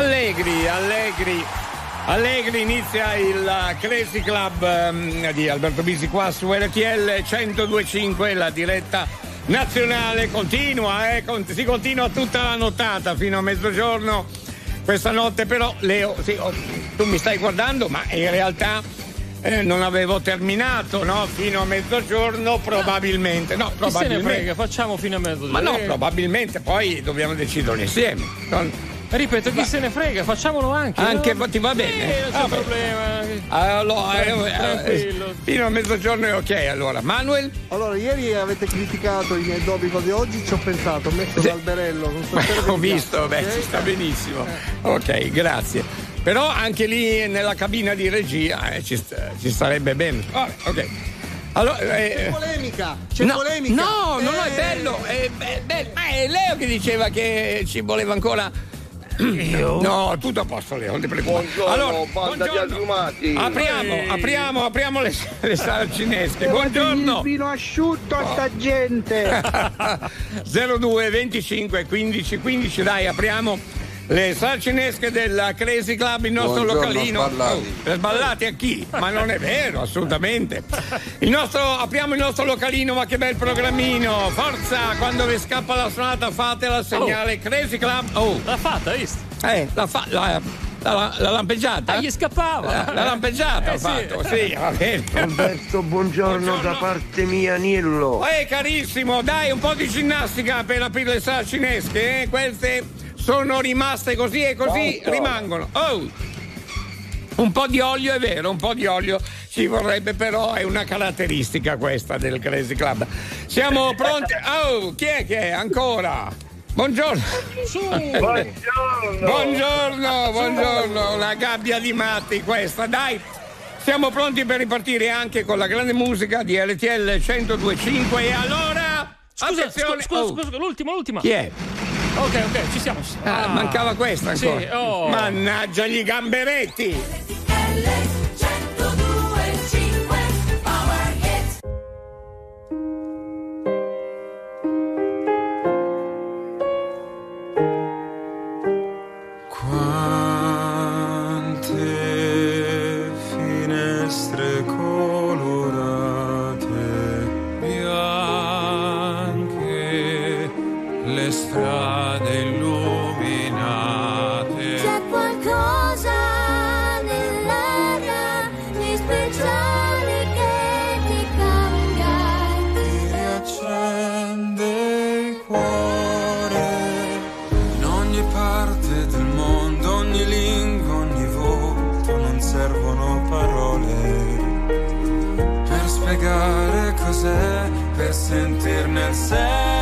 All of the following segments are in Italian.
Allegri, Allegri. Allegri inizia il Crazy Club um, di Alberto Bisi qua su RTL 1025, la diretta nazionale continua, eh, con, si continua tutta la nottata fino a mezzogiorno. Questa notte però, Leo, sì, oh, tu mi stai guardando, ma in realtà eh, non avevo terminato, no? Fino a mezzogiorno probabilmente. No, probabilmente. Chi se ne frega, facciamo fino a mezzogiorno. Ma no, probabilmente poi dobbiamo decidere insieme. Non... Ripeto, chi Ma... se ne frega, facciamolo anche. Anche no? ti va bene? Sì, non c'è ah, problema. Allora, eh, tranquillo. fino a mezzogiorno è ok allora. Manuel? Allora, ieri avete criticato i miei dobico di oggi, ci ho pensato, ho messo sì. l'alberello. ho visto, beh, okay. ci sta benissimo. Ok, grazie. Però anche lì nella cabina di regia eh, ci, ci, starebbe bene. Oh, ok. Allora, eh, c'è polemica, c'è no, polemica. No, eh. non è bello. È, è, è, è Leo che diceva che ci voleva ancora io? No, tutto a posto, Leo, non ti preoccupare. Buongiorno, allora, banda di agrumati. Apriamo, apriamo, apriamo le, le sale cinesche. Buongiorno. Il vino asciutto a sta gente. 02 25 15 15, dai, apriamo le salcinesche del Crazy Club, il nostro Buongiorno, localino. Sballati. Oh, sballati a chi? Ma non è vero, assolutamente. Il nostro, apriamo il nostro localino, ma che bel programmino. Forza, quando vi scappa la suonata fatela al segnale oh. Crazy Club. Oh. L'ha fatta, visto? Eh, l'ha fatta. La, la, la, lampeggiata? Ah, gli scappava. La, la lampeggiata eh, ha fatto, sì, sì va bene. Umberto, buongiorno, buongiorno, da parte mia, Nillo. Eh, carissimo, dai un po' di ginnastica per aprire le sale cinesche, eh? Queste sono rimaste così e così Quanto? rimangono. Oh! Un po' di olio è vero, un po' di olio ci vorrebbe, però è una caratteristica questa del Crazy Club. Siamo pronti? Oh, chi è che è? Ancora? Buongiorno. Buongiorno. Buongiorno, buongiorno. La gabbia di matti questa, dai. Siamo pronti per ripartire anche con la grande musica di RTL 1025 e allora... Scusa, attenzione. scusa, scusa, scusa, l'ultima, l'ultima. Chi è? Ok, ok, ci siamo. Ah, ah. mancava questa ancora. Sì, oh. Mannaggia gli gamberetti. say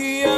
a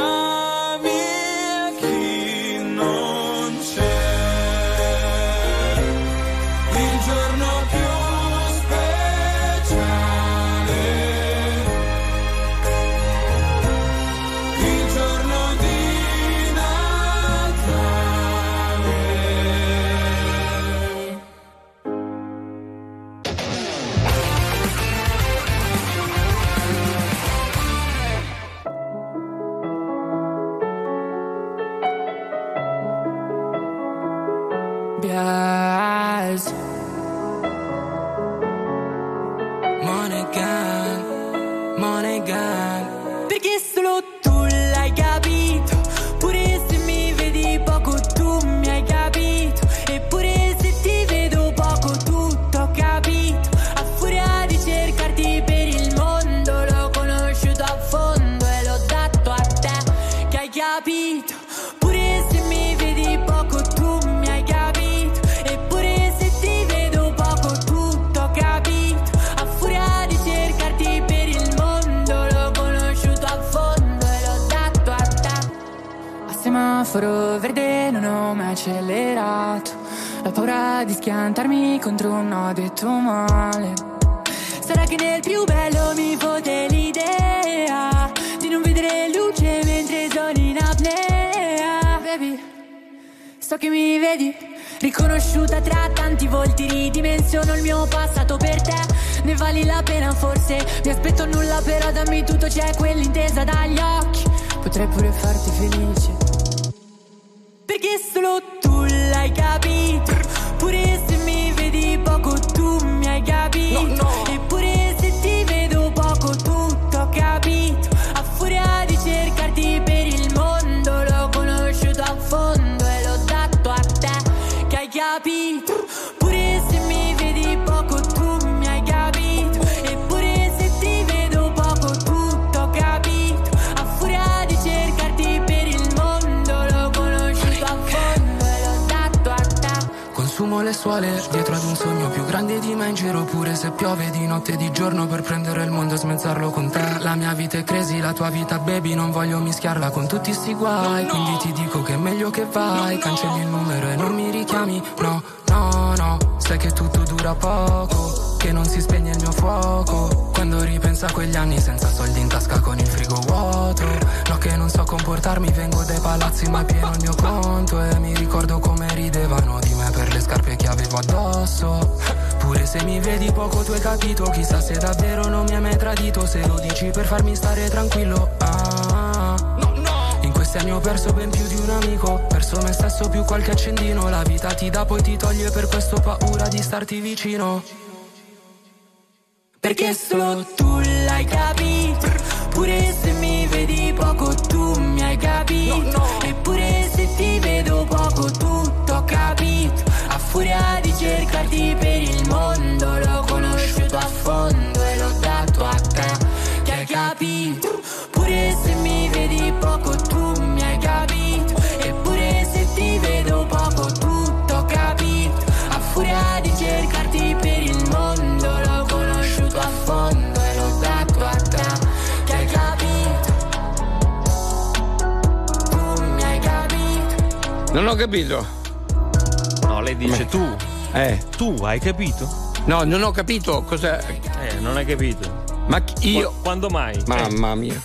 con tutti sti guai, quindi ti dico che è meglio che vai, cancelli il numero e non mi richiami. No, no, no, sai che tutto dura poco, che non si spegne il mio fuoco. Quando ripenso a quegli anni senza soldi in tasca con il frigo vuoto, no che non so comportarmi, vengo dai palazzi ma è pieno il mio conto. E mi ricordo come ridevano di me per le scarpe che avevo addosso. Pure se mi vedi poco tu hai capito, chissà se davvero non mi hai mai tradito, se lo dici per farmi stare tranquillo. Anni ho perso ben più di un amico, perso me stesso più qualche accendino, la vita ti dà poi ti toglie per questo paura di starti vicino. Perché solo tu capito. No, lei dice tu. Eh. Tu hai capito? No, non ho capito cosa. Eh, non hai capito. Ma io. Qu- Quando mai? Mamma mia.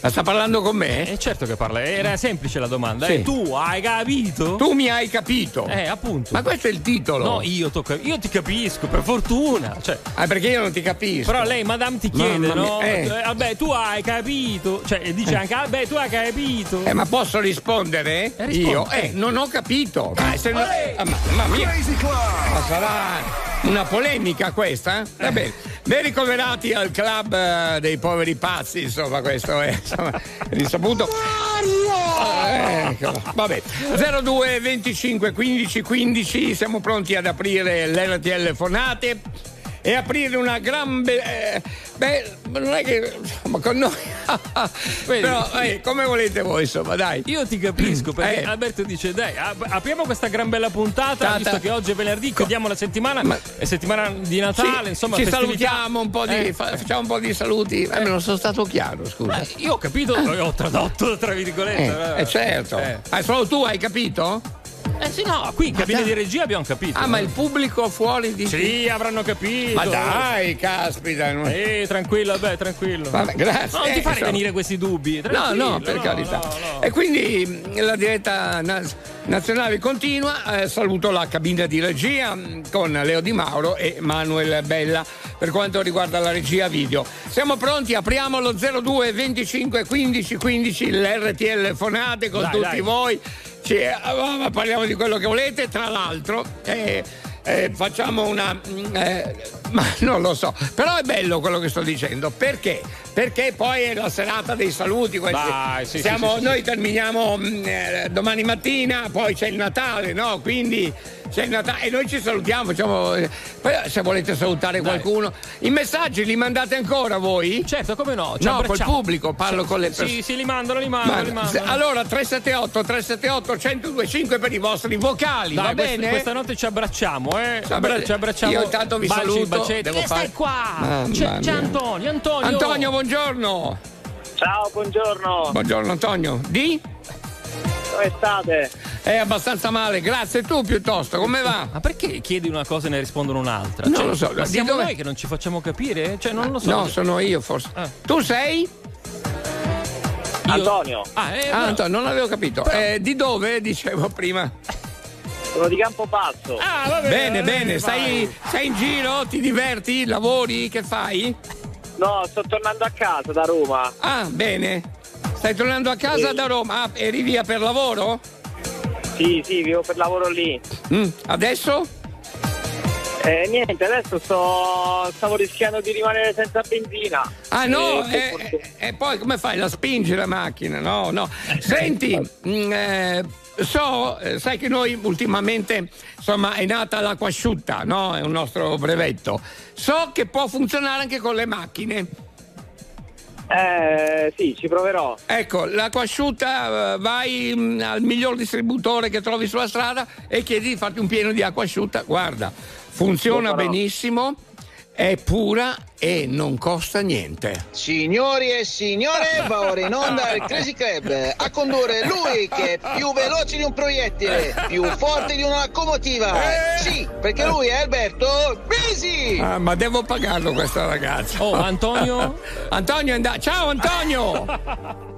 Ma sta parlando con me? Eh, certo che parla. Era semplice la domanda. Sì. Eh, tu hai capito? Tu mi hai capito. Eh, appunto. Ma questo è il titolo. No, io, io ti capisco, per fortuna. Cioè, Ah, perché io non ti capisco. però lei, madame, ti chiede, Mamma no? eh. Eh, Vabbè, tu hai capito. Cioè, dice anche, vabbè, tu hai capito. Eh, ma posso rispondere? Eh. Io? Eh, non ho capito. Ma, se non- ah, ma- mamma mia. Ma sarà una polemica questa? Va bene. Ben ricoverati al club eh, dei poveri pazzi, insomma, questo è insomma, risaputo. Ah, Ecco, vabbè. 02 25 15 15, siamo pronti ad aprire l'RTL Fonate e aprire una gran be- eh, beh, non è che insomma, con noi? Però, eh, come volete voi, insomma, dai. Io ti capisco perché Eh. Alberto dice: Dai, ap- apriamo questa gran bella puntata. Tata. Visto che oggi è venerdì, chiudiamo la settimana. Ma- È settimana di Natale, Sì, insomma, ci festività. salutiamo un po' di, Eh. fa- facciamo un po' di saluti. Eh, non sono stato chiaro, scusa. Eh, io ho capito, ho tradotto tra virgolette. Eh, eh, certo. Eh. Ah, solo tu hai capito? Eh, sì, no, qui in cabina di regia abbiamo capito. Ah, ma il pubblico fuori di Sì, avranno capito. Ma dai, caspita. non- Eh, tranquillo, vabbè, tranquillo. Vabbè, grazie. No, non ti Eh, fare insomma. venire questi dubbi. No, tranquillo, no, per no, carità. no, no. E quindi mh, la diretta na- nazionale continua. Eh, saluto la cabina di regia mh, con Leo Di Mauro e Manuel Bella per quanto riguarda la regia video. Siamo pronti, apriamo lo 02 25 15 15 l'RTL fonate con Dai, tutti dai. voi. Ci- eh, ma parliamo di quello che volete, tra l'altro. eh, eh, facciamo una. mh, eh, ma non lo so, però è bello quello che sto dicendo. Perché? Perché poi è la serata dei saluti. Dai, sì, siamo- sì, sì, noi terminiamo mh, eh, domani mattina, poi c'è il Natale, no? Quindi c'è il Natale e noi ci salutiamo. Facciamo, eh, poi se volete salutare qualcuno, i messaggi li mandate ancora voi? Certo, come no? Ci No, col pubblico, parlo con le persone. Sì, sì, li mandano, li mandano, li Ma- mandano. allora 378 378 1025 per i vostri vocali, Dai, va questa, bene? questa notte ci abbracciamo, eh? Ci abbra- ci abbracciamo. Io intanto vi Baci, saluto, bacetti. devo Che fare- stai qua? Mamma C'è, c'è. Antonio, Antonio. Antonio, buongiorno. Ciao, buongiorno. Buongiorno Antonio. Di? Come state? È abbastanza male, grazie. Tu piuttosto, come va? Ma perché chiedi una cosa e ne rispondono un'altra? Non Cioè, lo so, Ma siamo dove- noi che non ci facciamo capire? Cioè, non lo so. No, sono io forse. Ah. Tu sei? Io- Antonio, Ah, eh, Ah, però- Antonio, non avevo capito. Eh, di dove? Dicevo prima. sono di Campobasso. Ah, va Bene, va bene. Stai, sei in giro? Ti diverti? Lavori? Che fai? No, sto tornando a casa da Roma. Ah, bene. Stai tornando a casa Sì. da Roma? Ah, eri via per lavoro? Sì, sì, vivo per lavoro lì. Mm, Adesso? E niente, adesso sto, stavo rischiando di rimanere senza benzina. Ah no, E- e, e poi come fai? La spingi la macchina? No, no. Senti, mm, eh, so, eh, sai che noi ultimamente, insomma, è nata l'acqua asciutta, no? È un nostro brevetto. So che può funzionare anche con le macchine. Eh, sì, ci proverò. Ecco, l'acqua asciutta, eh, vai mm, al miglior distributore che trovi sulla strada e chiedi di farti un pieno di acqua asciutta. Guarda, funziona benissimo, è pura e non costa niente. Signori e signore, va ora in onda il Crazy Club. A condurre lui che è più veloce di un proiettile, più forte di una locomotiva. Sì, perché lui è Alberto Bisi. Ah, ma devo pagarlo questa ragazza. Oh, Antonio? Antonio è andato. Ciao Antonio!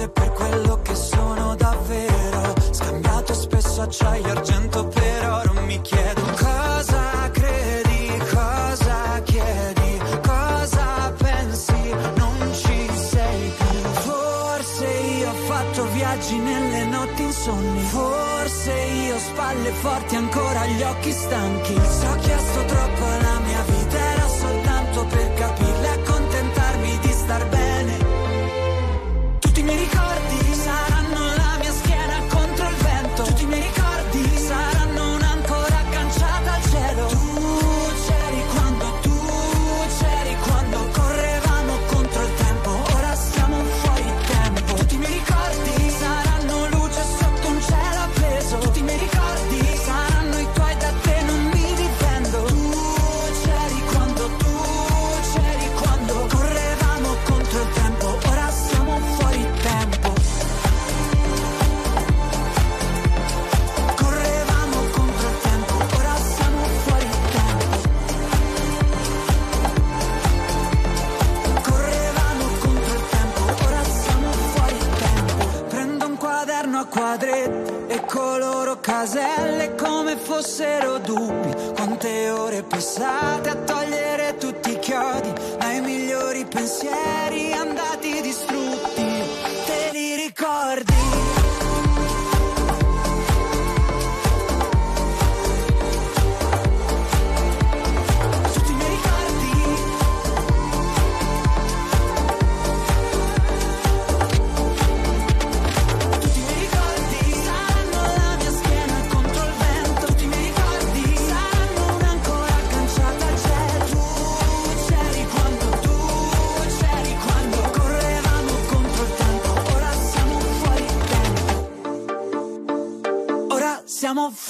cose per quello che sono davvero. Scambiato spesso acciaio argento per oro. Mi chiedo cosa credi, cosa chiedi, cosa pensi. Non ci sei più. Forse io ho fatto viaggi nelle notti insonni. Forse io ho spalle forti ancora gli occhi stanchi. Se ho chiesto troppo alla mia vita era soltanto per capirla quadretti e coloro caselle come fossero dubbi. Quante ore passate a togliere tutti i chiodi, dai migliori pensieri andati distrutti. Te li ricordi?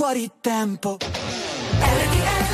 Fuori tempo. RTL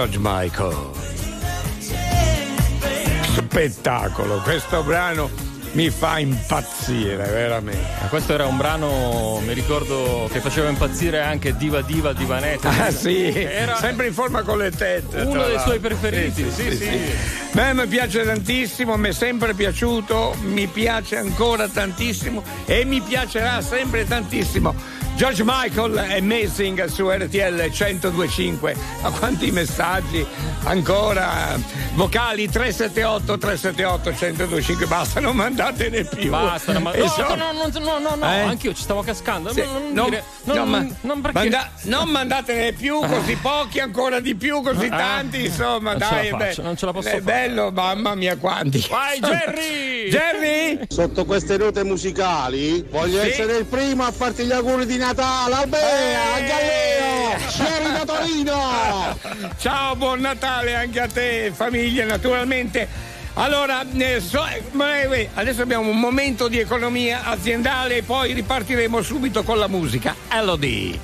George Michael. Spettacolo, questo brano mi fa impazzire, veramente. Questo era un brano, mi ricordo, che faceva impazzire anche Diva Diva Divanetta. Ah sì, Era sempre in forma con le tette. uno dei suoi preferiti. Sì, sì. Beh, mi piace tantissimo, mi è sempre piaciuto, mi piace ancora tantissimo e mi piacerà sempre tantissimo. George Michael, Amazing su RTL 1025. Ma quanti messaggi ancora? Vocali 378 378 1025. Basta, non mandatene più. Basta, no, ma- no, so- no, no, no, no, no, Eh? anch'io ci stavo cascando. Non, non non- dire- non- no, ma- non perché. manda- non mandatene più, così pochi, ancora di più, così Ah, tanti, insomma, non ce la dai. faccio, beh, non ce la posso è fare. bello, mamma mia, quanti. Vai, Jerry! Jerry? Sotto queste note musicali voglio Sì. essere il primo a farti gli auguri di Natale, Albea, a Galleo, Scieri da Torino! Ciao, buon Natale anche a te, famiglia, naturalmente. Allora, eh, so- eh, adesso abbiamo un momento di economia aziendale e poi ripartiremo subito con la musica. Elodie.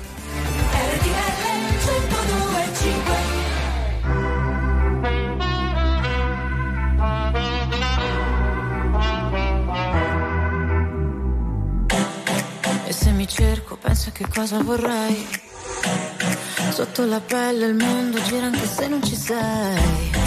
E se mi cerco, penso che cosa vorrei. Sotto la pelle il mondo gira anche se non ci sei.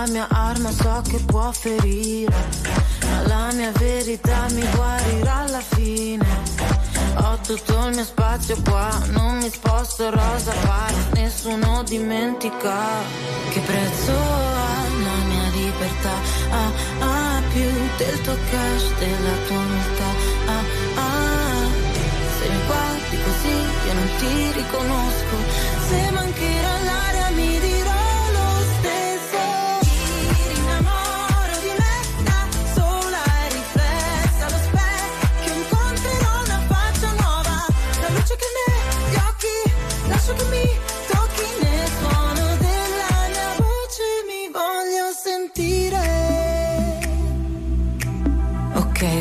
La mia arma, so che può ferire. Ma la mia verità mi guarirà alla fine. Ho tutto il mio spazio qua, non mi sposto rosa pari, nessuno dimentica che prezzo ha la mia libertà. Ah, ah, più del tuo cash, della tua umiltà. Ah, ah, se mi guardi così io non ti riconosco. Se mancherà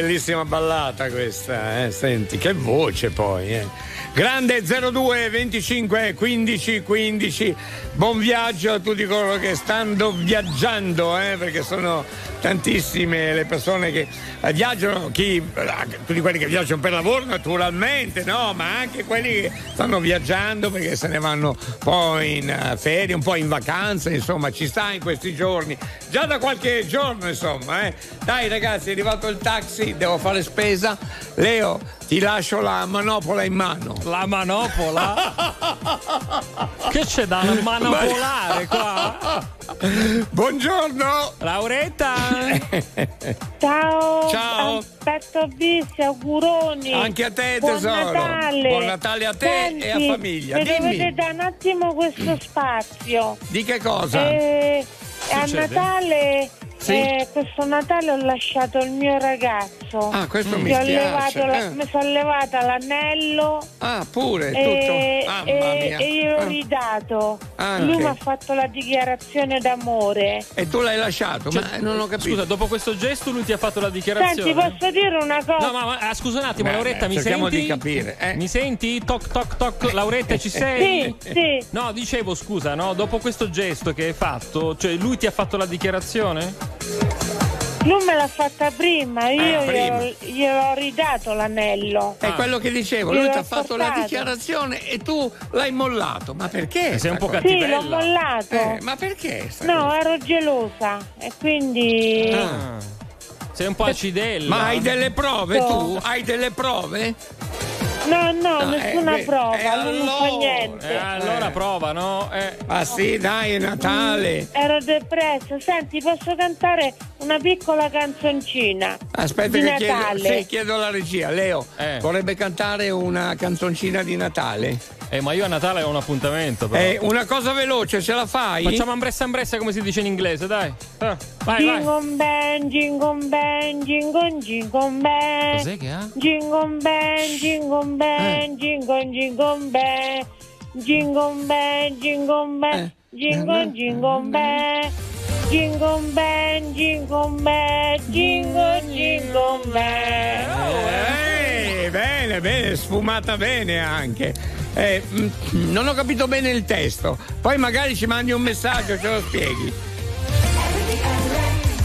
bellissima ballata questa, eh? Senti, che voce poi, eh. Grande 02 25 15 15. Buon viaggio a tutti coloro che stanno viaggiando, eh? Perché sono tantissime le persone che eh, viaggiano, chi, tutti quelli che viaggiano per lavoro naturalmente, no? Ma anche quelli che stanno viaggiando perché se ne vanno poi in eh, ferie, un po' in vacanza, insomma, ci sta in questi giorni. Già da qualche giorno, insomma, eh. Dai ragazzi, è arrivato il taxi, devo fare spesa. Leo, ti lascio la manopola in mano. La manopola? che c'è da manopolare qua? Buongiorno! Lauretta! Ciao. Ciao. Aspetto visti, auguroni. Anche a te, Buon tesoro. Natale. Buon Natale a te Senti, e a famiglia. Mi Dimmi. dovete dare un attimo questo spazio. Di che cosa? Eh, a? Natale, Sì? eh, questo Natale ho lasciato il mio ragazzo. Ah, questo mi Mi ho spiace, levato la- eh. Mi sono levata l'anello. Ah, pure, e, tutto. Mamma e- mia. e gliel'ho Ah. ridato. Anche. Lui mi ha fatto la dichiarazione d'amore. E tu l'hai lasciato? Cioè, ma non ho capito. Scusa, dopo questo gesto lui ti ha fatto la dichiarazione. Senti, posso dire una cosa? No, ma, ma, ah, scusa un attimo, Beh, Lauretta, beh, mi cerchiamo senti? di capire, eh. Mi senti? Toc toc toc. Lauretta, ci sei? Sì, sì. No, dicevo, scusa, no, dopo questo gesto che hai fatto, cioè lui ti ha fatto la dichiarazione? Lui me l'ha fatta prima, io Ah, prima. gliel'ho, gliel'ho ridato l'anello. È quello che dicevo, lui ti ha fatto la dichiarazione e tu l'hai mollato. Ma perché? Sei un po' sta Sì, cattivella. l'ho mollato. Eh, ma perché? No, cosa? ero gelosa e quindi... Ah. Sei un po' acidella. Ma hai delle prove tu? Hai delle prove? No, no, Ah, nessuna eh, prova, eh, lui non fa allora, niente. Eh, allora prova, no? Eh. Ah sì, dai, è Natale. Ero depressa. Senti, posso cantare una piccola canzoncina Aspetta di che chiedo, Natale? sì, chiedo alla regia. Leo, Eh. vorrebbe cantare una canzoncina di Natale? Eh, ma io a Natale ho un appuntamento, però. Eh, una cosa veloce, ce la fai? Facciamo ambressa ambressa come si dice in inglese, dai. Ah, vai, vai. Jingle bell, jingle bell, jingle jingle bell. Cos'è che ha? Jingle bell, jingle bell, jingle jingle bell. Jingle bell, jingle bell, jingle jingle bell. Jingle bell, jingle bell, jingle jingle bell. Eh, bene, bene, sfumata bene anche. Eh, mm, non ho capito bene il testo. Poi magari ci mandi un messaggio, ce lo spieghi.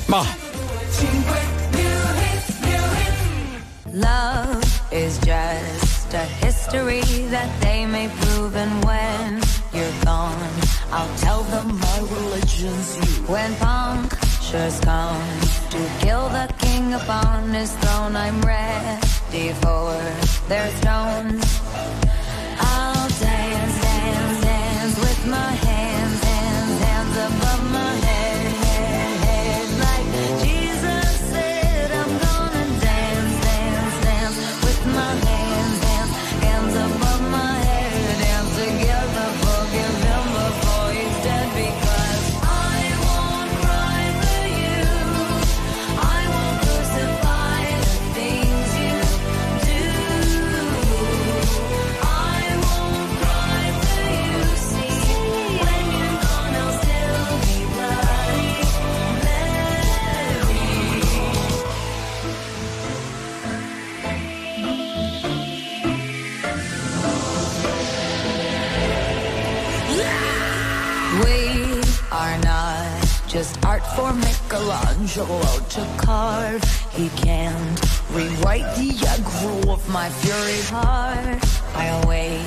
Ma Love is just a history that they may prove, and when you're gone, I'll tell them my religion's you. When punctures come to kill the king upon his throne, I'm ready for their stones. I'll dance, dance, dance with my hands, Just art for Michelangelo to carve. He can't rewrite the aggro of my fury heart. I wait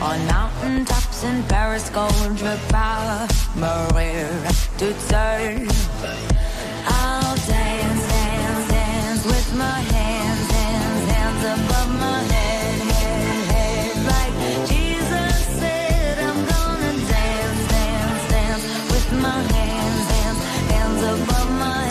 on mountain tops in Paris, Gondra, Maria to turn. I'll dance, dance, dance with my hands, hands, hands above my head, head, head, like Jesus said. I'm gonna dance, dance, dance with my hands above my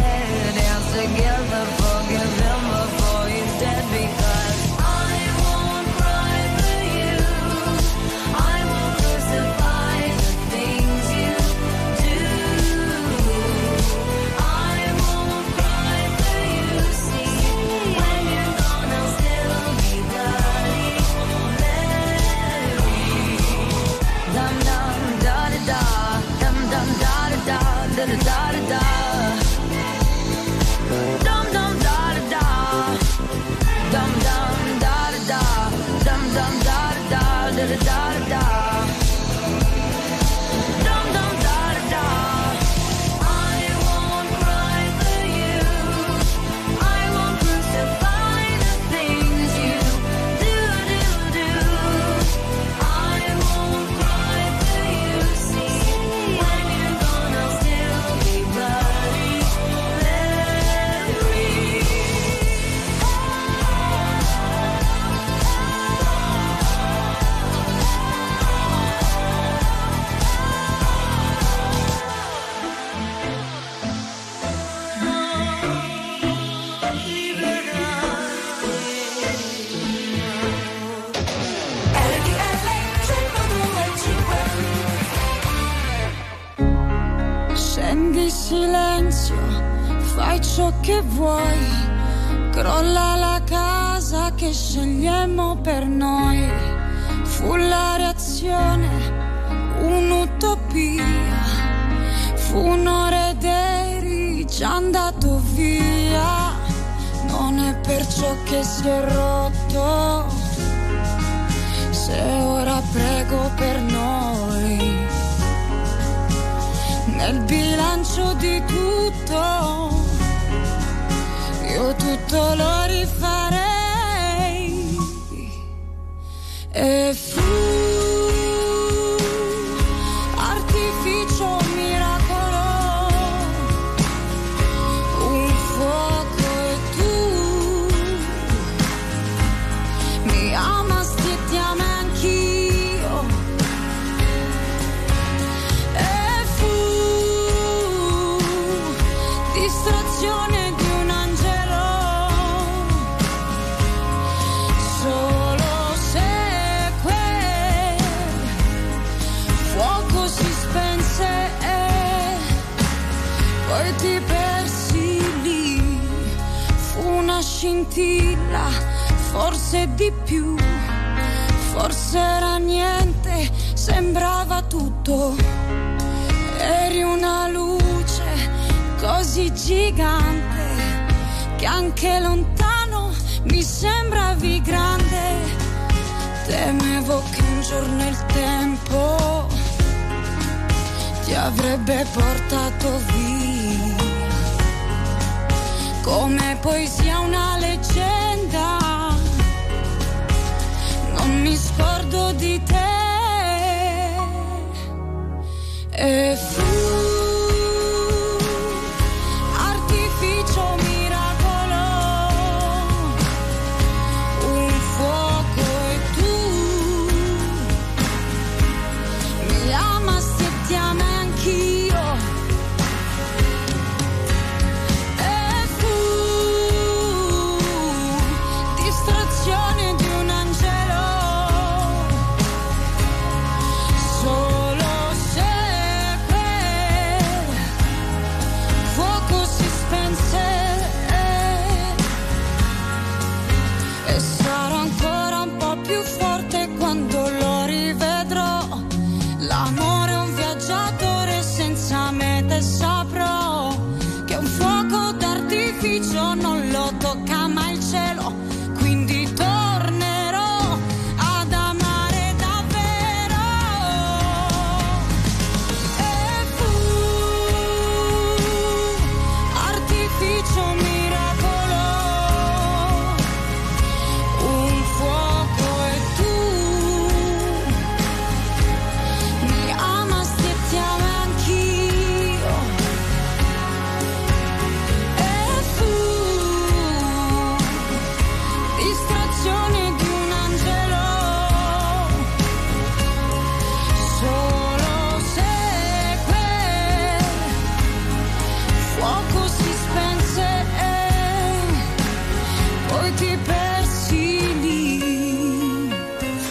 che vuoi. Crolla la casa che scegliemmo per noi. Fu la reazione, un'utopia. Fu un'ora ed eri già andato via. Non è perciò che si è rotto. Se ora prego per noi. Nel bilancio di tutto tutto lo rifarei. E fu scintilla forse di più forse era niente sembrava tutto eri una luce così gigante che anche lontano mi sembravi grande. Temevo che un giorno il tempo ti avrebbe portato via. Come poesia una leggenda, non mi scordo di te. E fu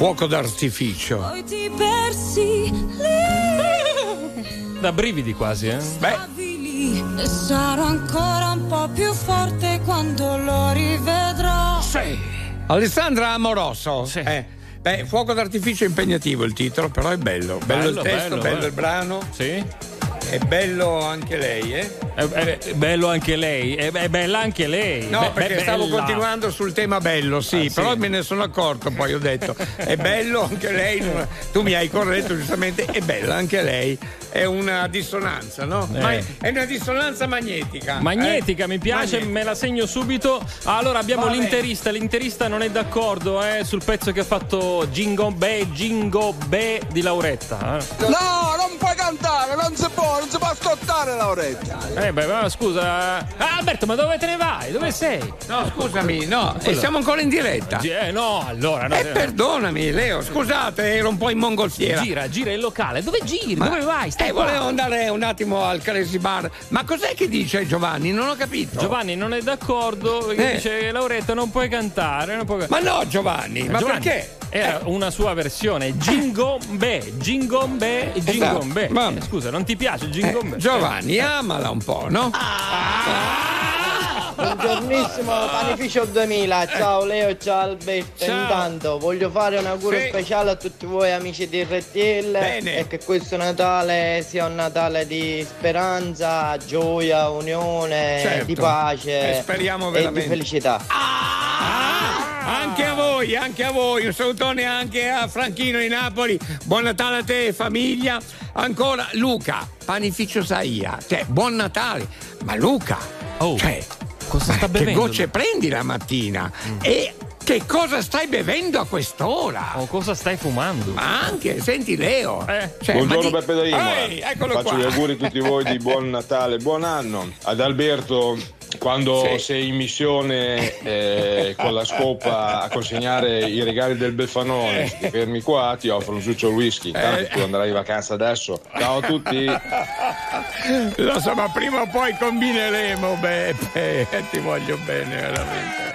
Fuoco d'artificio. poi ti persi lì. Da brividi quasi, eh? Beh, e sarò ancora un po' più forte quando lo rivedrò. Alessandra Amoroso. Eh, Beh, fuoco d'artificio è impegnativo il titolo, però è bello. Bello, Bello, il testo, bello, bello, il brano. Sì. È bello anche lei, eh? È, è bello anche lei, è, è bella anche lei. No, Be- perché be- stavo bella. continuando sul tema bello, sì, Ah, sì. però me ne sono accorto, poi ho detto, è bello anche lei, tu mi hai corretto giustamente, è bella anche lei, è una dissonanza, no? Eh. Ma è, una dissonanza magnetica. Magnetica, eh? mi piace, Magnetica. me la segno subito. Allora abbiamo Va bene. l'interista, l'interista non è d'accordo eh, sul pezzo che ha fatto Jingo Be, Jingo Be di Lauretta. eh. No, non puoi cantare, non si può, non si può ascoltare Lauretta. Eh beh, ma scusa. Ah, Alberto, ma dove te ne vai? Dove sei? No, scusami, no, e siamo ancora in diretta. Eh, no, allora. No, Eh, perdonami, Leo, scusate, ero un po' in mongolfiera. Gira, gira il locale. Dove giri? Ma- Dove vai? Stai eh, qua. volevo andare un attimo al Crazy Bar. Ma cos'è che dice Giovanni? Non ho capito. Giovanni non è d'accordo perché Eh. dice che Lauretta non puoi cantare. Non puoi... Ma no, Giovanni, ma Giovanni, perché? Era una sua versione, Gingombe, Gingombe, Gingombe. Esatto. Eh, scusa, non ti piace Gingombe? Eh, Giovanni, amala un po', no? Buongiornissimo Panificio 2000, ciao Leo, ciao Alberto. Ciao. Intanto voglio fare un augurio Sì. speciale a tutti voi amici di RTL Bene. e che questo Natale sia un Natale di speranza, gioia, unione, Certo. di pace E speriamo e di felicità. Anche a voi, anche a voi, un salutone anche a Franchino di Napoli. Buon Natale a te, famiglia. Ancora Luca, panificio Saia. Cioè, buon Natale. Ma Luca, cioè, cosa sta che bevendo? gocce prendi la mattina? E che cosa stai bevendo a quest'ora? O cosa stai fumando? Ma anche, senti Leo. Cioè, Buongiorno di- Beppe da Imola. Ehi, eccolo Faccio qua. gli auguri a tutti voi di buon Natale, buon anno. Ad Alberto, quando Sì. sei in missione eh, con la scopa a consegnare i regali del Beffanone, se ti fermi qua ti offro un succio al whisky. Tanto Eh. tu andrai in vacanza adesso. Ciao a tutti. Lo so, ma prima o poi combineremo, Beppe. Ti voglio bene, veramente.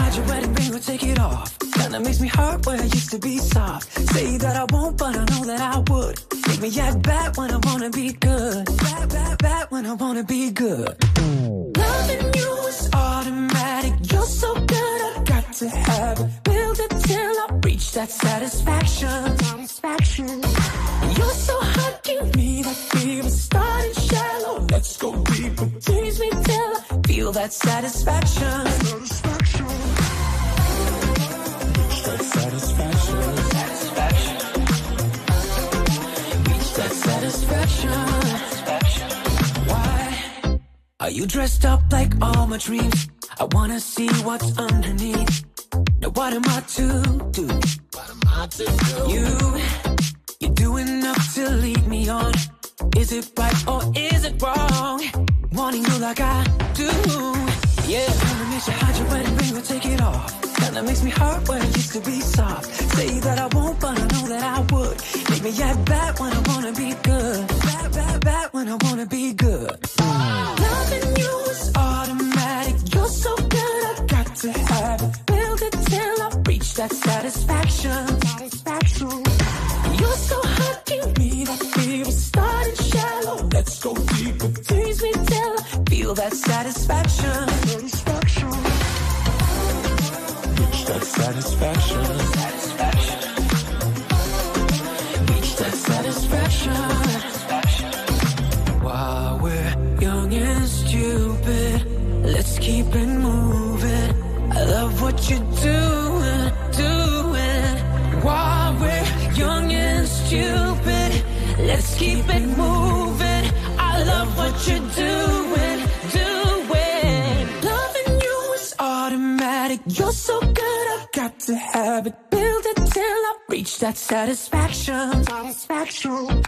hide your wedding ring or take it off. Kind that makes me hurt where I used to be soft. Say that I won't, but I know that I would. Make me act bad when I wanna be good. Bad, bad, bad when I wanna be good. Loving you is automatic. You're so good, I got to have it. Build it till I reach that satisfaction. Satisfaction. You're so hot, give me that fever. Starting shallow, let's go deeper. Tease me till I feel that satisfaction. Satisfaction. Are you dressed up like all my dreams? I wanna see what's underneath. Now what am I to do? What am I to do? You, you're doing enough to lead me on. Is it right or is it wrong? Wanting you like I do. Yeah, kinda makes you hide your wedding ring or take it off. Kinda makes me hurt when it used to be soft. Say that I won't, but I know that I would. Make me act bad when I wanna be good. Bad, bad, bad when I wanna be good. Loving you is automatic. You're so good, I got to have it. Build it till I reach that satisfaction. Satisfaction. You're so hot, give me that fever. Starting shallow, let's go deeper. Tease me till I feel that satisfaction. Satisfaction. That satisfaction. Satisfaction. Reach that satisfaction. While we're young and stupid, let's keep it moving. I love what you're doing, doing. While we're young and stupid, let's keep it moving. I love what you're doing. Automatic. You're so good, I've got to have it. Build it till I reach that satisfaction. Satisfaction.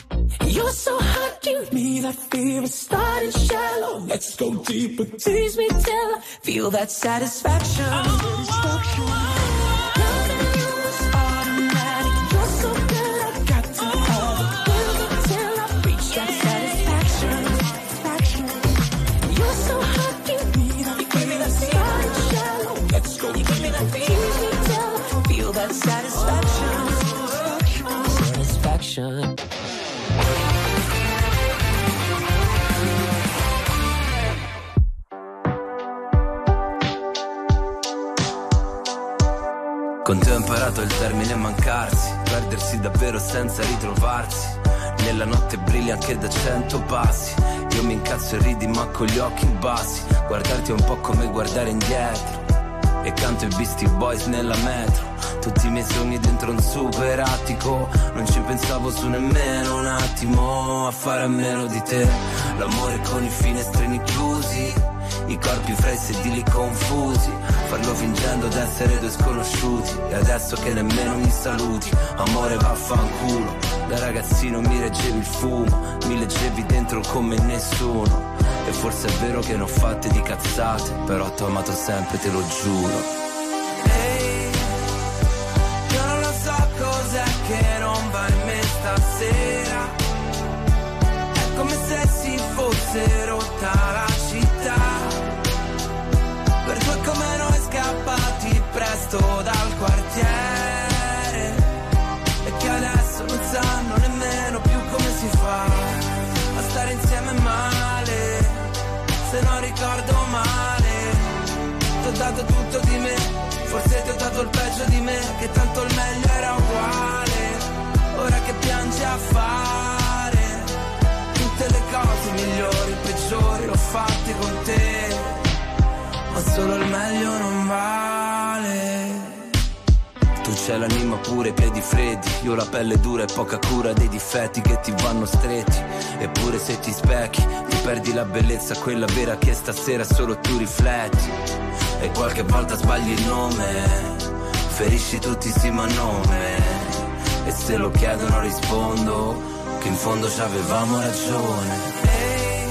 You're so hot, give me that fever. Starting shallow, let's go deeper. Tease me till I feel that satisfaction. Satisfaction. Loving imparato il termine mancarsi, perdersi davvero senza ritrovarsi. Nella notte brilli anche da cento passi. Io mi incazzo e ridi ma con gli occhi bassi. Guardarti è un po' come guardare indietro. E canto i Beastie Boys nella metro. Tutti i miei sogni dentro un super attico. Non ci pensavo su nemmeno un attimo a fare a meno di te. L'amore con i finestrini chiusi. I corpi freschi e di lì confusi Farlo fingendo d'essere due sconosciuti. E adesso che nemmeno mi saluti Amore vaffanculo. Da ragazzino mi reggevi il fumo Mi leggevi dentro come nessuno. E forse è vero che ne ho fatte di cazzate Però t'ho amato sempre, te lo giuro. Che non va in me stasera. È come se si fosse rotta la presto dal quartiere E che adesso non sanno nemmeno più come si fa A stare insieme male Se non ricordo male. Ti ho dato tutto di me Forse ti ho dato il peggio di me Che tanto il meglio era uguale. Ora che piangi a fare Tutte le cose migliori, peggiori L'ho fatte con te Ma solo il meglio non vale c'hai l'anima pure, i piedi freddi. Io la pelle dura e poca cura dei difetti che ti vanno stretti. Eppure se ti specchi Ti perdi la bellezza, quella vera che stasera solo tu rifletti. E qualche volta sbagli il nome Ferisci tutti sì ma nome. E se lo chiedono rispondo Che in fondo ci avevamo ragione. Ehi,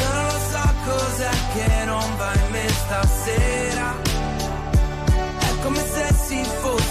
io non lo so cos'è che non va in me stasera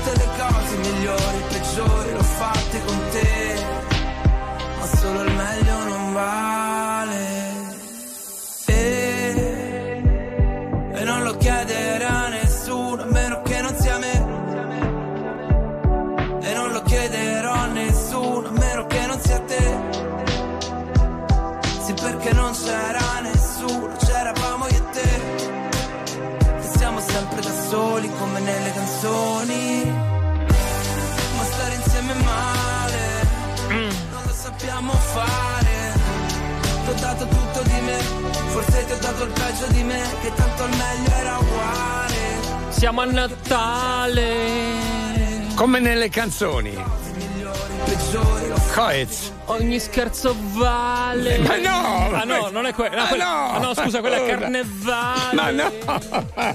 tutte le cose migliori, peggiori, l'ho fatte con te, ma solo il meglio non vale. Ti ho dato il peggio di me, che tanto il meglio era uguale. Siamo a Natale. Come nelle canzoni. Coez. Ogni scherzo vale. Ma no! Ah no, non è quello. No, Ah, quella- no! ah, no, scusa, quella è carnevale. Ma no!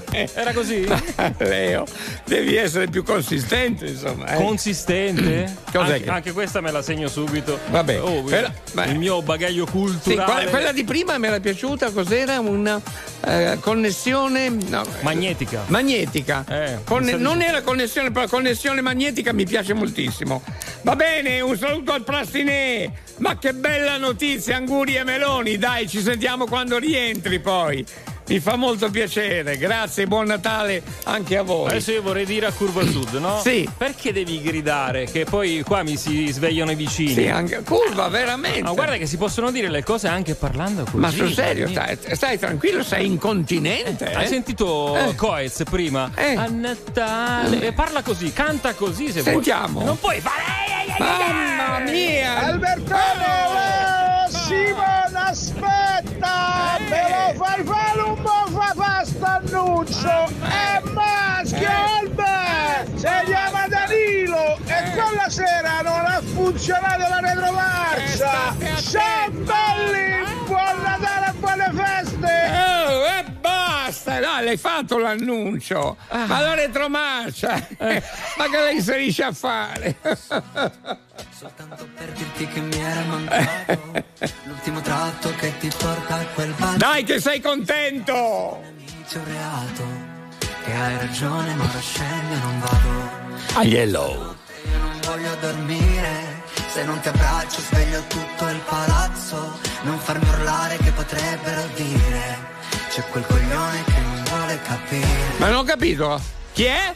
Era così? Leo, devi essere più consistente, insomma. eh. Consistente? Cos'è anche, che- anche questa me la segno subito. Vabbè, Oh, quella- il mio bagaglio Sì, culturale. quella, quella di prima mi era piaciuta, cos'era? Una eh, connessione no, magnetica. Magnetica. Conne- sa di non sì. era connessione, però connessione magnetica mi piace moltissimo. Va bene, un saluto al Plastinè. Ma che bella notizia, Anguri e Meloni. Dai, ci sentiamo quando rientri poi. Mi fa molto piacere. Grazie, buon Natale anche a voi. Adesso io vorrei dire a Curva Sud, no? Sì. Perché devi gridare? Che poi qua mi si svegliano i vicini. Sì, anche curva, veramente. Ma guarda che si possono dire le cose anche parlando così. Ma sul serio, stai, stai tranquillo, sei incontinente. Hai eh? sentito Eh. Coez prima? A Natale. E parla così, canta così se Sentiamo. vuoi. Non puoi fare. Mamma mia! Albertone! Simone, aspetta! Me lo fai fare un po' fa questo annuncio! È maschio, Albe! Si chiama Danilo e quella sera non ha funzionato la retromarcia! Ciao belli! Buon Natale e buone feste! Oh, e basta! Dai, l'hai fatto l'annuncio! Ma la retromarcia! Ma che la inserisce a fare? Soltanto per dirti che mi era mancato l'ultimo tratto che ti porta a quel bar. Dai, che sei contento! Inizio reato, che hai ragione, ma scendo e non vado. A yellow. Io non voglio dormire, se non ti abbraccio sveglio tutto il palazzo. Non farmi urlare che potrebbero dire, c'è quel coglione che non vuole capire. Ma non ho capito. Chi è?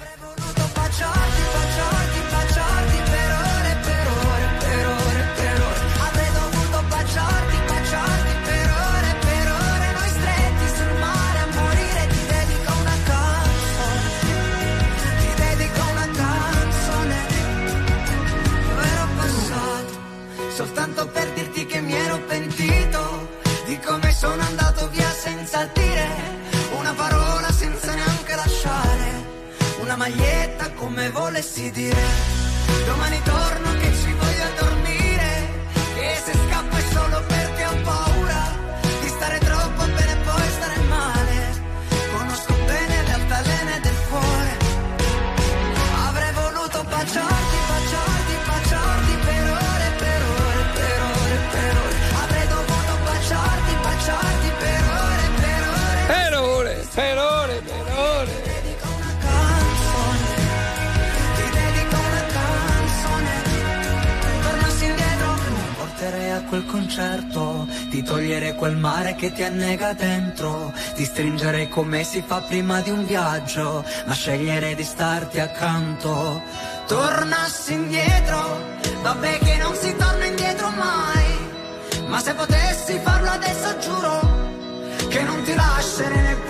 soltanto per dirti che mi ero pentito di come sono andato via senza dire una parola, senza neanche lasciare una maglietta come volessi dire. Domani torno che ci voglio dormire, e se scappo è solo per per ore, per ore. A quel concerto Ti toglierei quel mare che ti annega dentro Ti stringerei come si fa prima di un viaggio Ma sceglierei di starti accanto Tornassi indietro Vabbè che non si torna indietro mai Ma se potessi farlo adesso giuro Che non ti lascerei neppure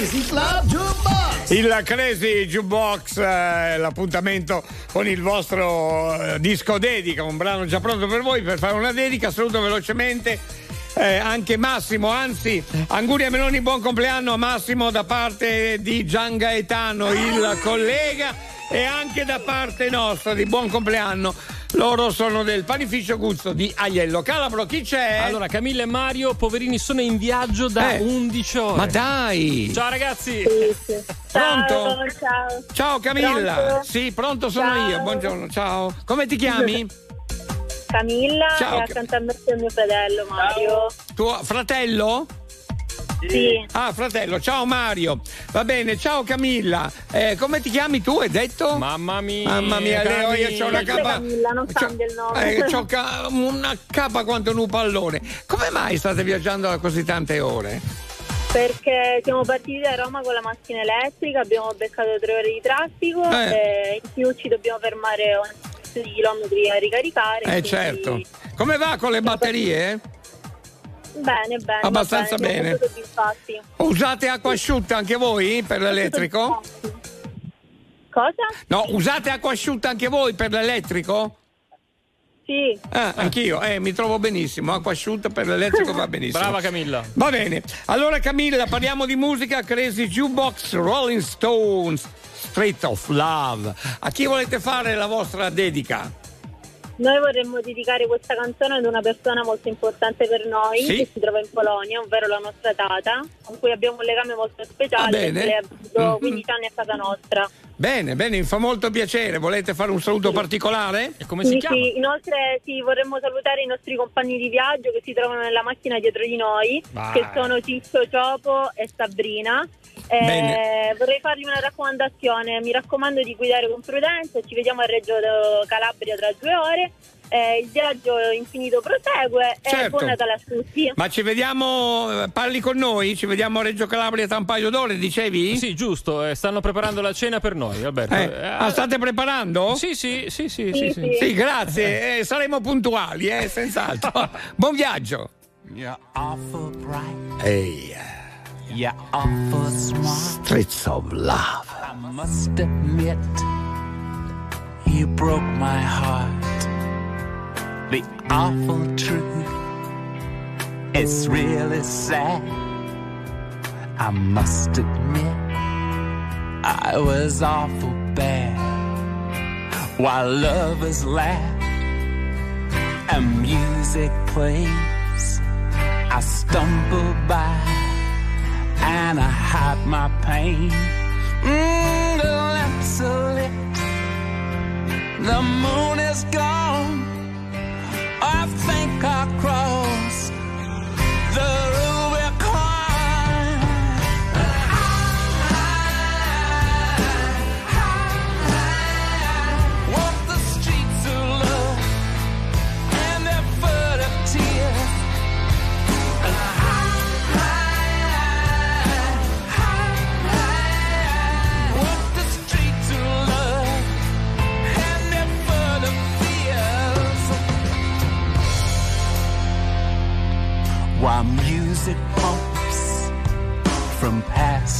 Crazy Club Jukebox! Il Crazy Jukebox, eh, l'appuntamento con il vostro eh, disco dedica, un brano già pronto per voi per fare una dedica. Saluto velocemente eh, anche Massimo, anzi, auguri a Meloni, buon compleanno a Massimo da parte di Gian Gaetano, il collega, e anche da parte nostra di buon compleanno. Loro sono del panificio Guzzo di Aiello. Calabro, chi c'è? Allora, Camilla e Mario, poverini, sono in viaggio da Eh. 11 ore. Ma dai! Ciao ragazzi! Pronto? Ciao. Ciao Camilla. Pronto? Sì, pronto sono Ciao. io. Buongiorno, ciao. Come ti chiami? Camilla Ciao, e accanto a me c'è mio fratello Mario. Tuo fratello? Sì. Ah, fratello, ciao Mario. Va bene, ciao Camilla. Eh, come ti chiami tu? Hai detto? Mamma mia. Mamma mia, Leo, io ho una capa. Camilla, non cambia il nome. Eh, c'ho ca- una capa quanto un pallone. Come mai state viaggiando da così tante ore? Perché siamo partiti da Roma con la macchina elettrica, abbiamo beccato tre ore di traffico Eh. e in più ci dobbiamo fermare ogni chilometri a ricaricare. Eh, quindi- certo. Come va con le batterie? Bene, bene. Abbastanza bene. bene. Usate acqua asciutta anche voi per l'elettrico? Cosa? No, usate acqua asciutta anche voi per l'elettrico? Sì. Ah, anch'io, eh, mi trovo benissimo. Acqua asciutta per l'elettrico va benissimo. Brava Camilla. Va bene. Allora, Camilla, parliamo di musica. Crazy Jukebox, Rolling Stones, Street of Love. A chi volete fare la vostra dedica? Noi vorremmo dedicare questa canzone ad una persona molto importante per noi Sì. che si trova in Polonia, ovvero la nostra tata, con cui abbiamo un legame molto speciale bene. perché lei ha vissuto Mhm. 15 anni a casa nostra. Bene, bene, mi fa molto piacere. Volete fare un saluto particolare? E come Sì, sì, Inoltre sì, vorremmo salutare i nostri compagni di viaggio che si trovano nella macchina dietro di noi, Vai. che sono Ciccio, Ciopo e Sabrina. Eh, vorrei fargli una raccomandazione, mi raccomando di guidare con prudenza, ci vediamo a Reggio Calabria tra due ore. Eh, il viaggio infinito prosegue e Certo. buon Natale a tutti. Ma ci vediamo, eh, parli con noi? Ci vediamo a Reggio Calabria tra un paio d'ore, dicevi? Sì, giusto, eh, stanno preparando la cena per noi, Alberto. Eh, Eh, ah, state preparando? Sì, sì, sì, sì, sì, sì, sì. Sì, grazie, eh, saremo puntuali, eh, senz'altro. Buon viaggio. You're awful bright. Ehi, You're awful smart. Streets of Love. I must admit, you broke my heart. The awful truth, it's really sad. I must admit, I was awful bad. While lovers laugh and music plays, I stumble by and I hide my pain. Mm, the lamps are lit, the moon is gone.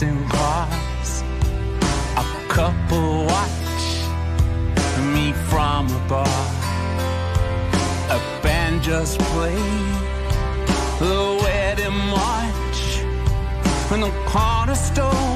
dancing bars. A couple watch me from a bar. A band just played the wedding march in the corner store.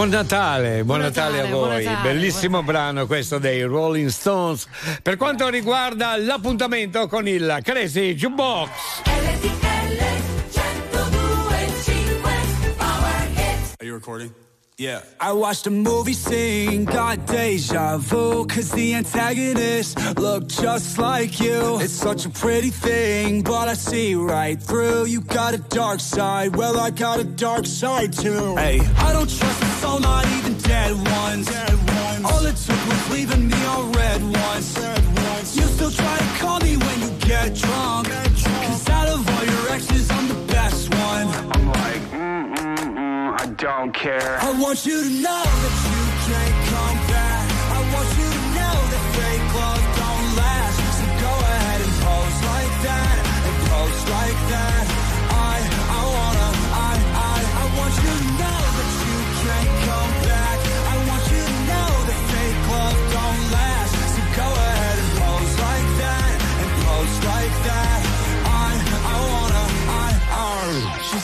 Buon Natale, buon, Natale, a Natale, buon voi. Natale, Bellissimo brano questo dei Rolling Stones. Per quanto riguarda l'appuntamento con il Crazy Jukebox. Are you recording? Yeah. I watched a movie scene, got deja vu, cause the antagonist looked just like you. It's such a pretty thing, but I see right through. You got a dark side, well, I got a dark side too. Hey, I don't trust soul, not even dead ones. All it took was leaving me on red ones. You still try to call me when you get drunk. Cause out of all your exes, I'm the best one. I'm like, mm, mm, mm, I don't care. I want you to know that you can't come back. I want you to know that fake love don't last. So go ahead and pose like that. And pose like that.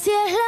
Así es la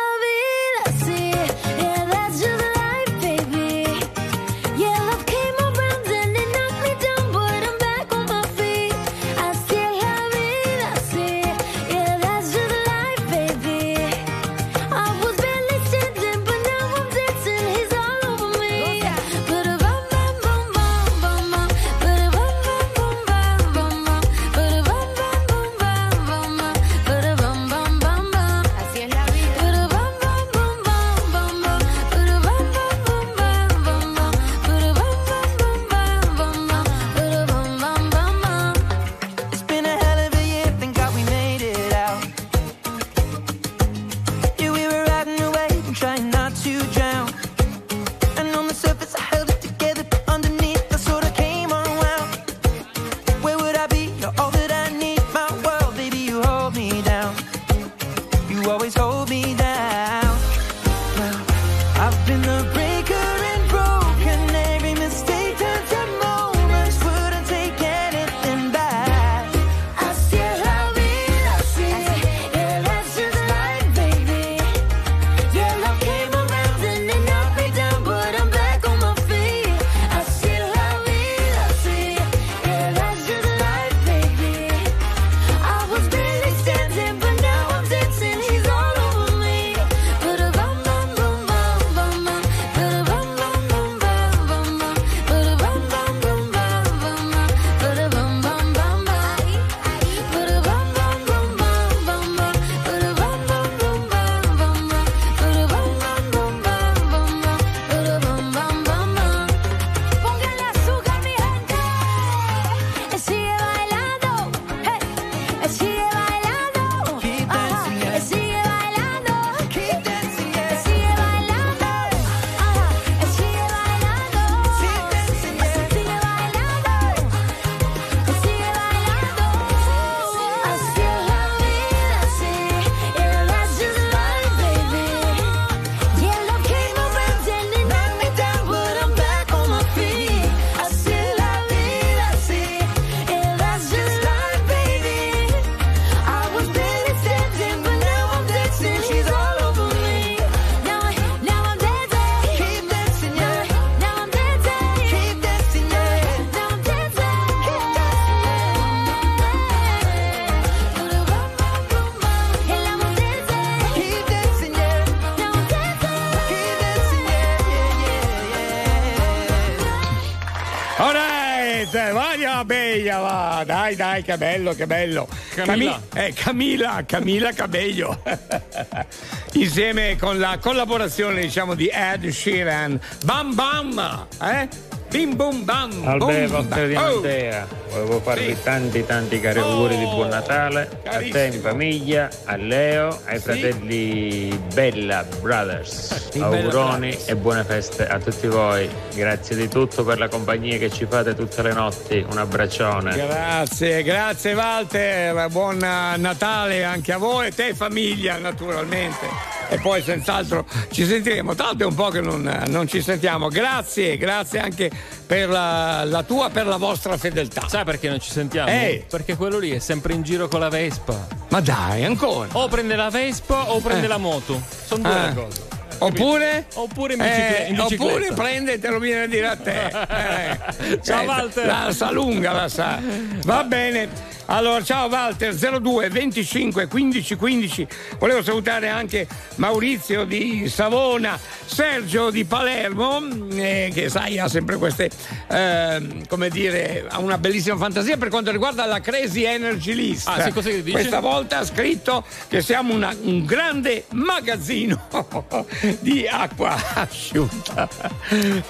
Dai, che bello, che bello. Camilla. Cami- eh, Camilla, Camilla Cabello. Insieme con la collaborazione, diciamo, di Ed Sheeran. Bam bam, eh? Bim bum bam. Albe bum, vostre di bam. Oh. Matera, volevo farvi Sì. tanti tanti cari auguri di buon Natale a te in carissimo. famiglia, a Leo, ai fratelli Bella Brothers, auguroni e buone feste a tutti voi. Grazie di tutto per la compagnia che ci fate tutte le notti. Un abbraccione. Grazie, grazie Walter, buon Natale anche a voi e te famiglia naturalmente. E poi senz'altro ci sentiremo, tanto è un po' che non, non ci sentiamo. Grazie, grazie anche per la, la tua, per la vostra fedeltà. Sai perché non ci sentiamo? Eh. Perché quello lì è sempre in giro con la Vespa. Ma dai, ancora. O prende la Vespa o prende Eh. la moto. Sono due le cose. Oppure? Oppure Eh, oppure prende e te lo viene a dire a te. Eh, Ciao, Walter. La sa lunga, la sa. Va bene. Allora, ciao Walter, 02 25 15 15. Volevo salutare anche Maurizio di Savona, Sergio di Palermo, eh, che sai ha sempre queste, ehm, come dire, ha una bellissima fantasia per quanto riguarda la Crazy Energy List. Ah, sì, cosa dice? Questa volta ha scritto che siamo una- un grande magazzino di acqua asciutta.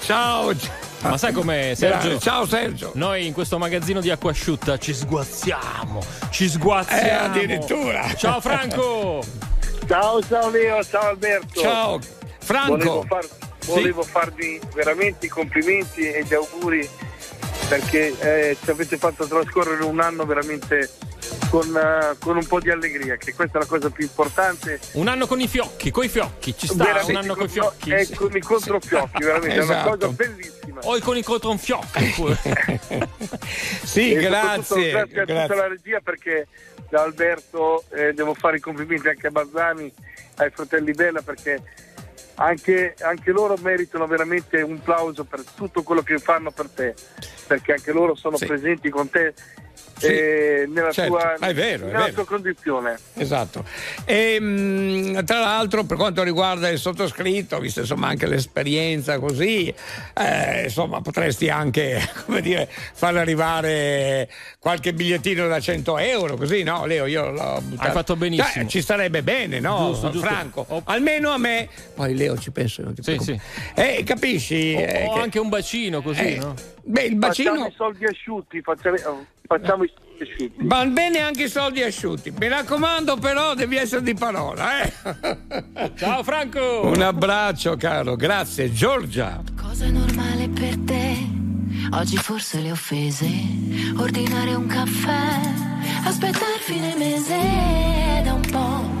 Ciao. Ma sai com'è, Sergio? Ciao Sergio. Noi in questo magazzino di acqua asciutta ci sguazziamo, ci sguazziamo. Eh, addirittura. Ciao Franco! Ciao, ciao Leo, ciao Alberto. Ciao Franco. Volevo, far- volevo farvi veramente i complimenti e gli auguri perché eh, ci avete fatto trascorrere un anno veramente con, eh, con un po' di allegria, che questa è la cosa più importante. Un anno con i fiocchi, coi fiocchi, ci sta Veramente un anno con i con- fiocchi. E con i controfiocchi, veramente, è una Esatto. cosa bellissima. O con i controfiocchi pure. Sì, E grazie. grazie a grazie. tutta la regia perché da Alberto eh, devo fare i complimenti anche a Bazzani, ai fratelli Bella perché anche, anche loro meritano veramente un plauso per tutto quello che fanno per te, perché anche loro sono Sì. presenti con te Sì, eh, nella, certo. tua, È vero, è nella vero. tua condizione. Esatto. E, mh, tra l'altro, per quanto riguarda il sottoscritto, visto insomma anche l'esperienza così, eh, insomma, potresti anche, come dire, far arrivare qualche bigliettino da 100 euro, così, no? Leo, io l'ho buttato. Hai fatto benissimo. Cioè, ci starebbe bene, no? Giusto, giusto. Franco. Almeno a me. Poi Leo ci penso, Sì, preoccupare. Eh, capisci? O, eh, o che- anche un bacino così, eh, no? Beh, il Facciamo bacino. i soldi asciutti, facciamo, facciamo i soldi asciutti. Van bene anche i soldi asciutti. Mi raccomando, però, devi essere di parola, eh? Ciao Franco! Un abbraccio, caro, grazie. Giorgia. Cosa è normale per te? Oggi forse le offese. Ordinare un caffè. Aspettare fine mese. Da un po'.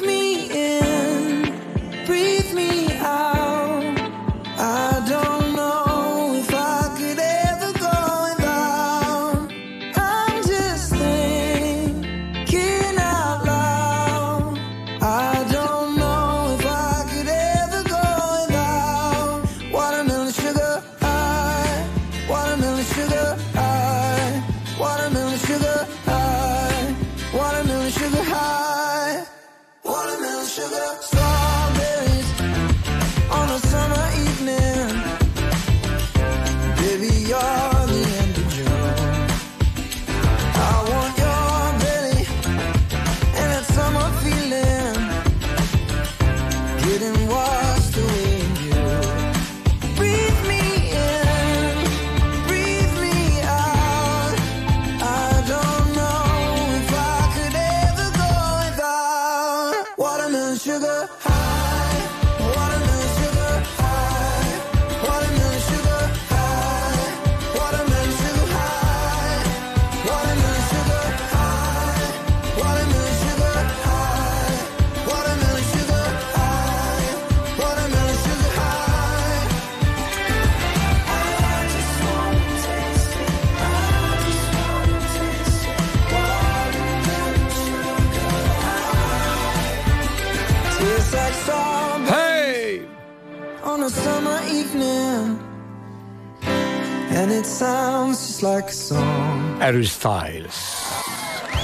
Harry Styles.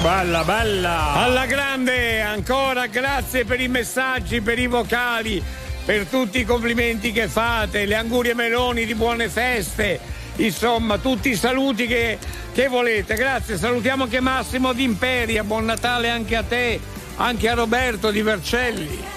Bella, bella! Alla grande, ancora grazie per i messaggi, per i vocali, per tutti i complimenti che fate, le angurie meloni di buone feste, insomma tutti i saluti che, che volete. Grazie, salutiamo anche Massimo d'Imperia, buon Natale anche a te, anche a Roberto di Vercelli.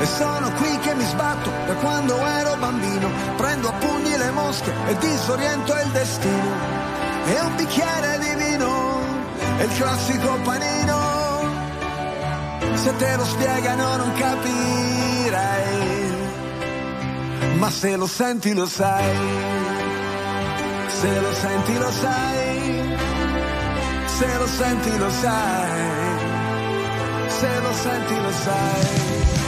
E sono qui che mi sbatto da quando ero bambino, prendo a pugni le mosche e disoriento il destino. E un bicchiere di vino, è il classico panino. Se te lo spiegano non capirai, ma se lo senti lo sai. Se lo senti lo sai, se lo senti lo sai, se lo senti lo sai.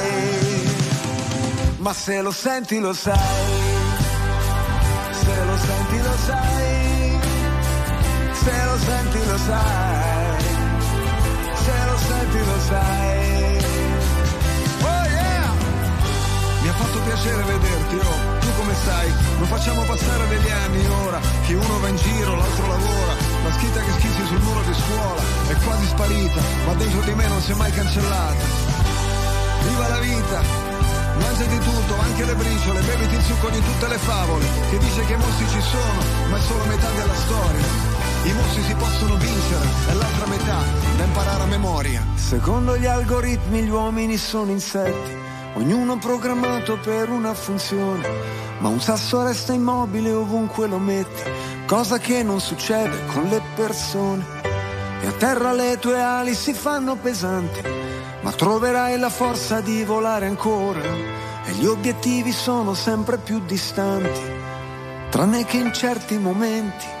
ma se lo senti lo sai, se lo senti lo sai, se lo senti lo sai, se lo senti lo sai. Oh! Mi ha fatto piacere vederti, oh, tu come stai? Non facciamo passare degli anni ora, che uno va in giro, l'altro lavora, la scritta che schizzi sul muro di scuola è quasi sparita, ma dentro di me non si è mai cancellata. Viva la vita! Mangiati tutto, anche le briciole, beviti il succo di tutte le favole, che dice che i mostri ci sono, ma è solo metà della storia. I mostri si possono vincere, è l'altra metà da imparare a memoria. Secondo gli algoritmi gli uomini sono insetti, ognuno programmato per una funzione, ma un sasso resta immobile ovunque lo metti, cosa che non succede con le persone. E a terra le tue ali si fanno pesanti, ma troverai la forza di volare ancora e gli obiettivi sono sempre più distanti, tranne che in certi momenti.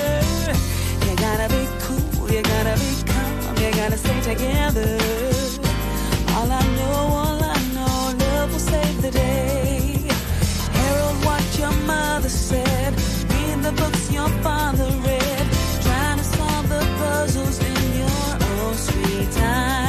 You gotta be calm, you gotta stay together. All I know, all I know, love will save the day. Harold, what your mother said, read the books your father read, trying to solve the puzzles in your own sweet time.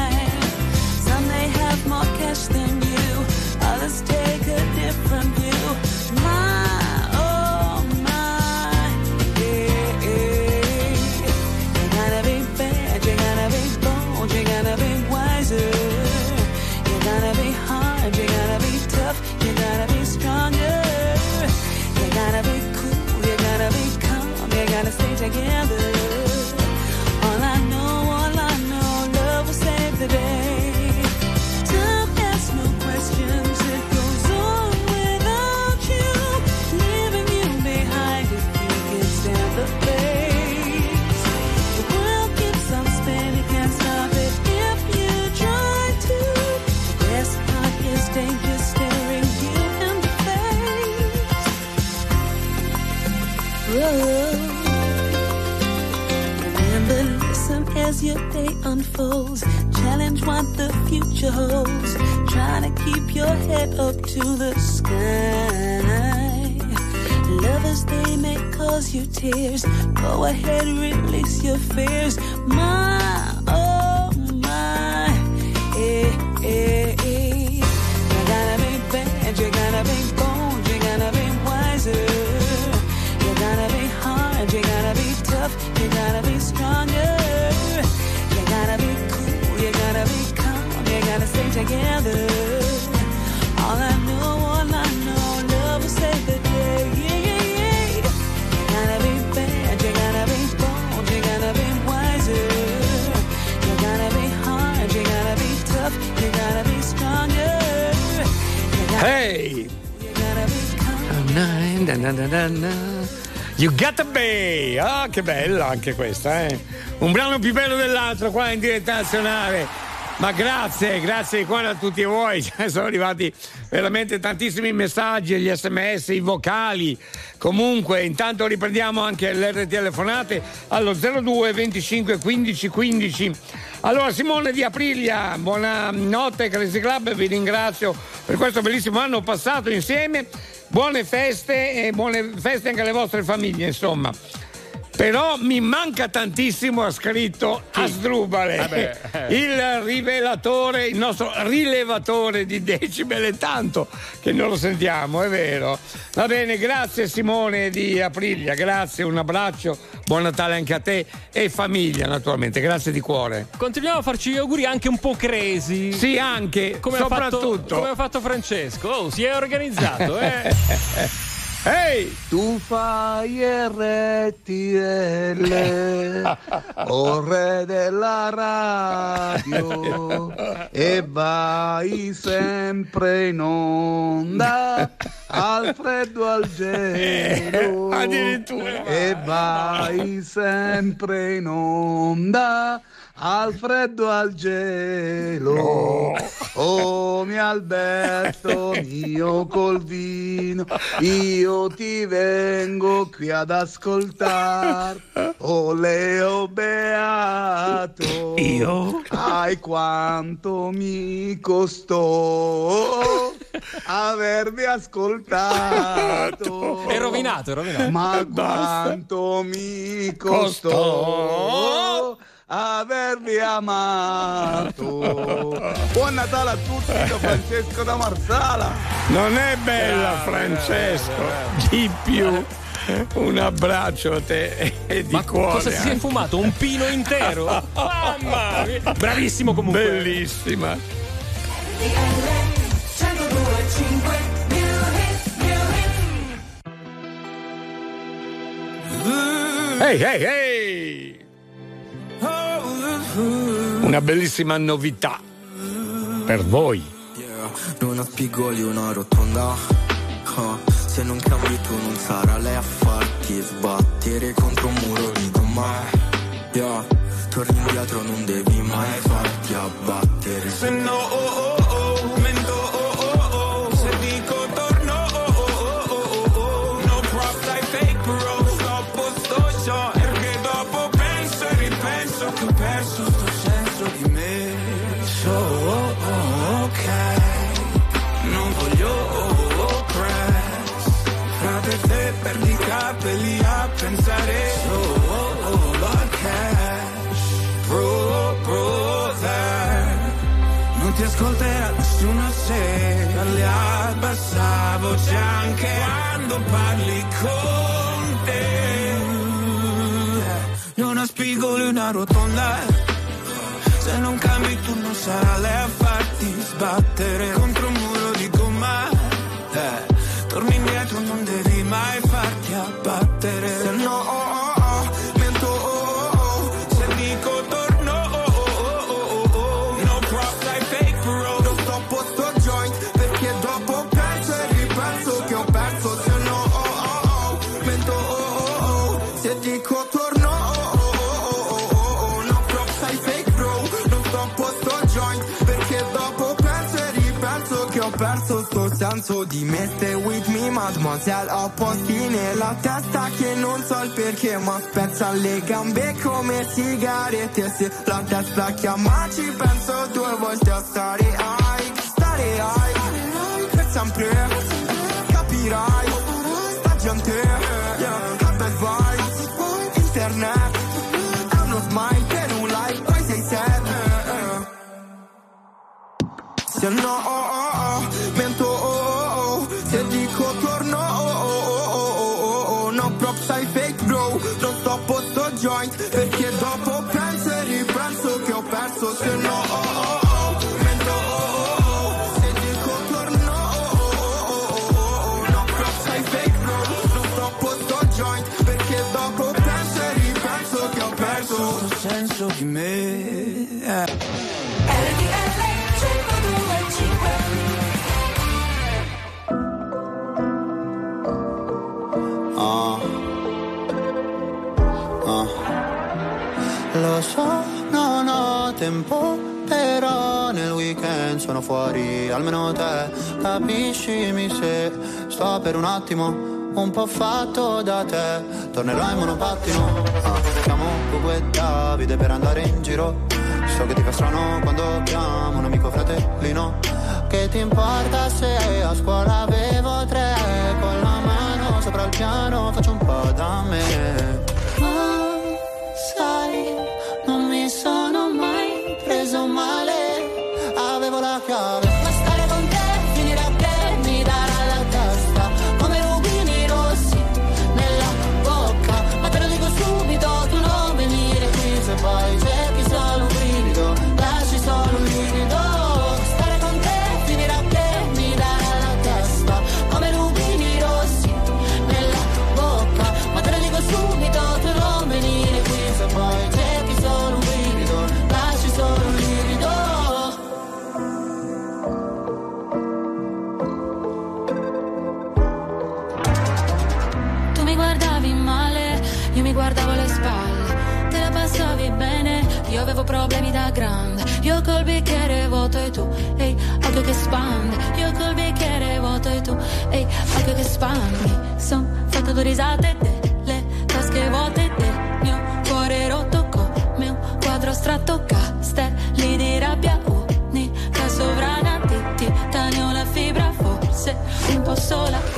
Gotta your day unfolds. Challenge what the future holds. Try to keep your head up to the sky. Lovers, they may cause you tears. Go ahead, release your fears. My, oh my, eh, eh, eh. You gotta be bad, you gotta be you together. All I know, all I know, love will save the day. You gotta be bad, you gotta be bold, you gotta be wiser. You gotta be hard, you gotta be tough, you gotta be stronger. Gotta hey! Na, na, na, na, You ah oh, che bello anche questa, eh? Un brano più bello dell'altro qua in diretta nazionale. Ma grazie, grazie di cuore a tutti voi, Cioè, sono arrivati veramente tantissimi messaggi, gli sms, i vocali. Comunque, intanto riprendiamo anche le telefonate allo 02 25 15 15. Allora, Simone di Aprilia, buonanotte Crazy Club, vi ringrazio per questo bellissimo anno passato insieme. Buone feste e buone feste anche alle vostre famiglie, insomma. Però mi manca tantissimo, ha scritto Asdrubale, Vabbè, eh. il rivelatore, il nostro rilevatore di decibel, è tanto che non lo sentiamo, è vero. Va bene, grazie Simone di Aprilia, grazie, un abbraccio, buon Natale anche a te e famiglia naturalmente, grazie di cuore. Continuiamo a farci gli auguri anche un po' crazy. Sì, anche, Come ha fatto, soprattutto. come ha fatto Francesco. Oh, si è organizzato, eh? Ehi! Tu fai RTL, o re della radio, e vai sempre in onda, al freddo al gelo, addirittura. e vai sempre in onda. Al freddo al gelo, oh mio Alberto, mio col vino, io ti vengo qui ad ascoltare. Oh Leo Beato, io? ai quanto mi costò avervi ascoltato. È rovinato, è rovinato. Ma Basta. quanto mi Costò. costò avervi amato. Buon Natale a tutti da Francesco da Marsala. Non è bella Francesco, di più. Un abbraccio a te e di Ma cuore. cosa si è infumato? Un pino intero? Mamma mia. Bravissimo comunque. Bellissima. Ehi, ehi, ehi! Una bellissima novità per voi. Non spigoli una rotonda. Se non cambi tu non sarà lei a farti sbattere contro un muro di gomma. Yeah, torni indietro non devi mai farti abbattere. Se no, oh, oh, quando parli con te. Non ho spigoli una rotonda. Se non cambi tu non sarà lei a farti sbattere contro perso sto senso di me. Stay with me, mademoiselle. Ho posti nella testa che non so il perché, ma spezza le gambe come sigarette. Se la testa chiama, ci penso due volte a stare high, stare high. Per sempre, capirai. Sta gente, yeah, bad vibes. Internet, è uno smile per un like, poi sei sad. Se no, oh, oh, tempo, però nel weekend sono fuori, almeno te capiscimi se sto per un attimo un po' fatto da te. Tornerò in monopattino, ah, Gugu e Davide per andare in giro. So che ti fa strano quando chiamo un amico fratellino. Che ti importa se a scuola avevo tre con la mano sopra il piano faccio un po' da me. Avevo problemi da grande. Io col bicchiere vuoto e tu, ehi, occhio che spande. Io col bicchiere vuoto e tu, ehi, occhio che spandi. Son fatta due risate delle tasche vuote del mio cuore rotto come un quadro astratto. Castelli di rabbia, unica sovrana di titanio, la fibra forse un po' sola.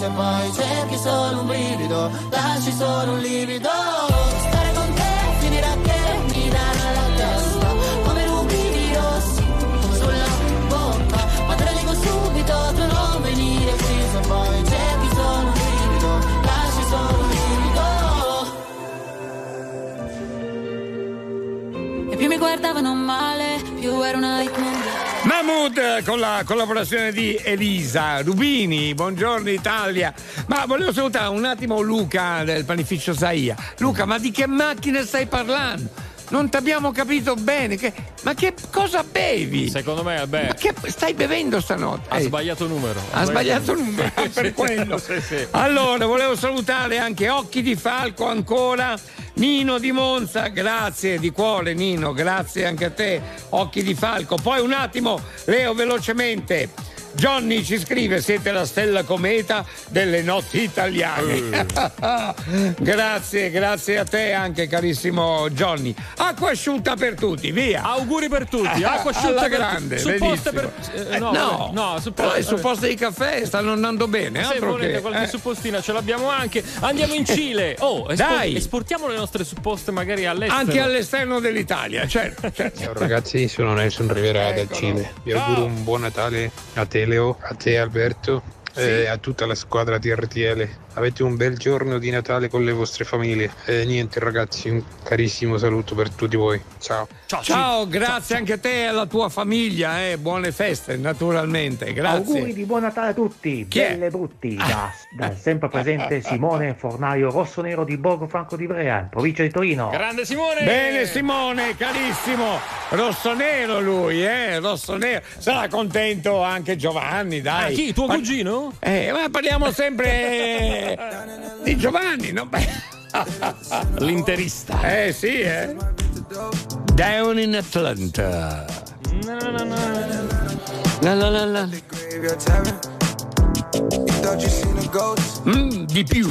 Se poi cerchi solo un brivido, lasci solo un livido. Stare con te finirà che mi darà la testa come rubini rossi sulla bocca. Ma te lo dico subito, tu non venire qui se poi cerchi solo un brivido, lasci solo un livido. E più mi guardavano male, più ero una hit. Mahmood con la collaborazione di Elisa Rubini, buongiorno Italia. Ma volevo salutare un attimo Luca del panificio Saia. Luca, ma di che macchina stai parlando? Non ti abbiamo capito bene. Che- ma che cosa bevi? Secondo me, beh. Ma che stai bevendo stanotte? Ha Eh, sbagliato numero. ha sbagliato il numero, ah, per quello. Sì, sì. Allora, volevo salutare anche Occhi di Falco ancora. Nino di Monza, grazie di cuore Nino, grazie anche a te, Occhi di Falco. Poi un attimo, Leo velocemente. Johnny ci scrive: Siete la stella cometa delle notti italiane. grazie, grazie a te anche, carissimo Johnny. Acqua asciutta per tutti, via. Auguri per tutti. Acqua asciutta Alla per grande, tutti. Supposte benissimo. per- eh, Eh, no, no, no, no, supposte- i supposti di caffè stanno andando bene. Se volete che, qualche eh. suppostina ce l'abbiamo anche. Andiamo in Cile. Oh, espo- Dai. esportiamo le nostre supposte magari all'estero. Anche all'esterno dell'Italia, certo. certo. Ciao ragazzi, sono Nelson Rivera dal Eccolo. Cile. Vi Ciao. auguro un buon Natale a te Marcelo, a ti Alberto. E a tutta la squadra di RTL. Avete un bel giorno di Natale con le vostre famiglie. E niente ragazzi, un carissimo saluto per tutti voi. Ciao. Ciao, grazie anche a te e alla tua famiglia, eh. buone feste naturalmente, grazie. Auguri di buon Natale a tutti, Chi è? belle e brutti, da, dal sempre presente Simone Fornaio Rossonero di Borgo Franco di Brea, in provincia di Torino. Grande Simone! Bene Simone, carissimo, rossonero lui, eh, rossonero. Sarà contento anche Giovanni, dai. Ah, chi? Tuo Ma- cugino? Eh, ma parliamo sempre di Giovanni, no? L'interista. Eh sì, eh. Down in Atlanta. No, no, no. La la la la. Mmm, di più.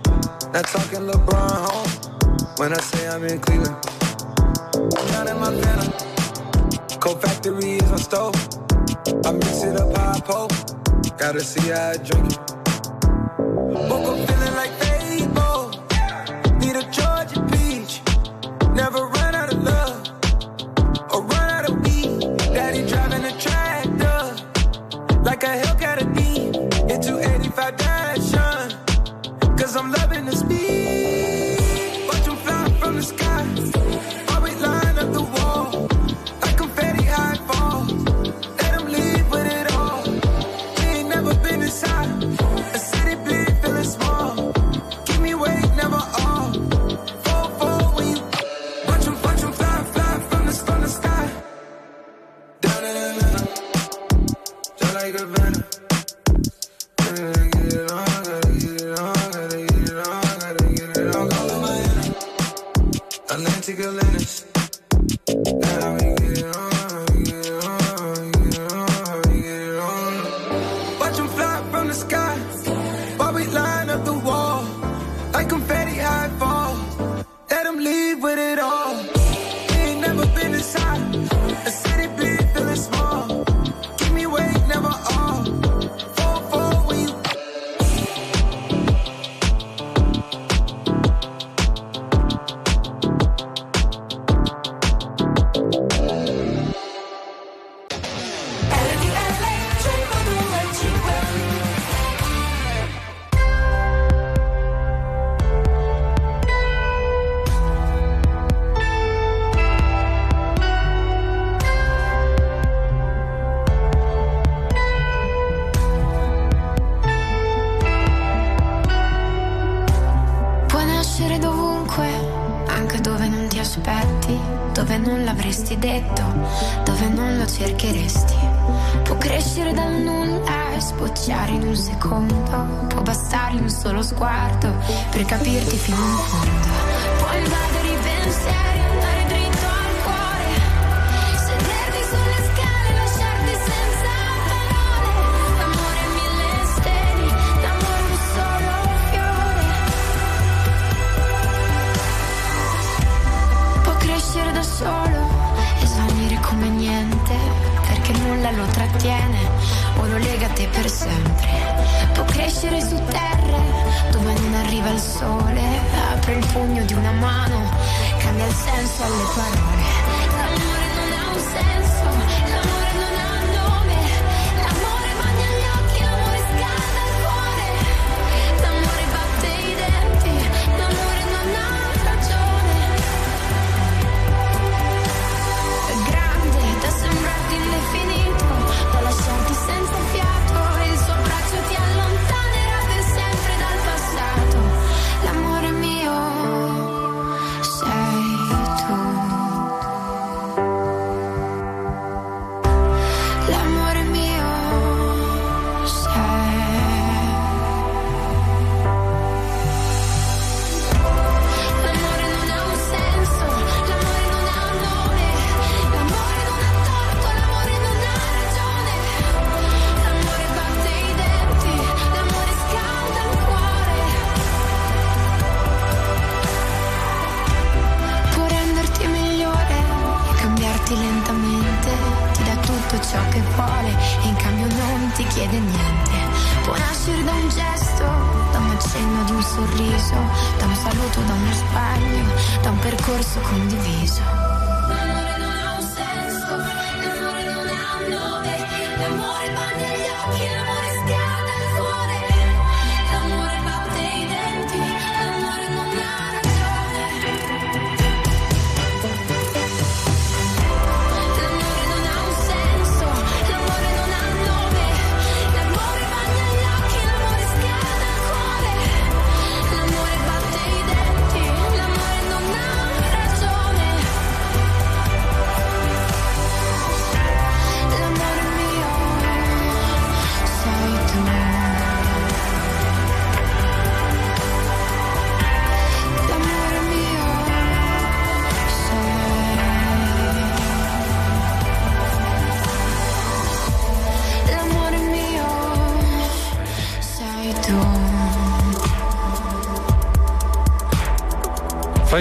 Not talking LeBron home when I say I'm in Cleveland. I'm not in my venom. Cold factory is my stove. I mix it up high I Gotta see how I drink it. Cause I'm loving this beat. detto dove non lo cercheresti. Può crescere dal nulla e eh, sbocciare in un secondo. Può bastare un solo sguardo per capirti fino in fondo. Può invadere i pensieri. tiene o lo lega a te per sempre. Può crescere su terra dove non arriva il sole, apre il pugno di una mano, cambia il senso alle parole. L'amore non ha un senso.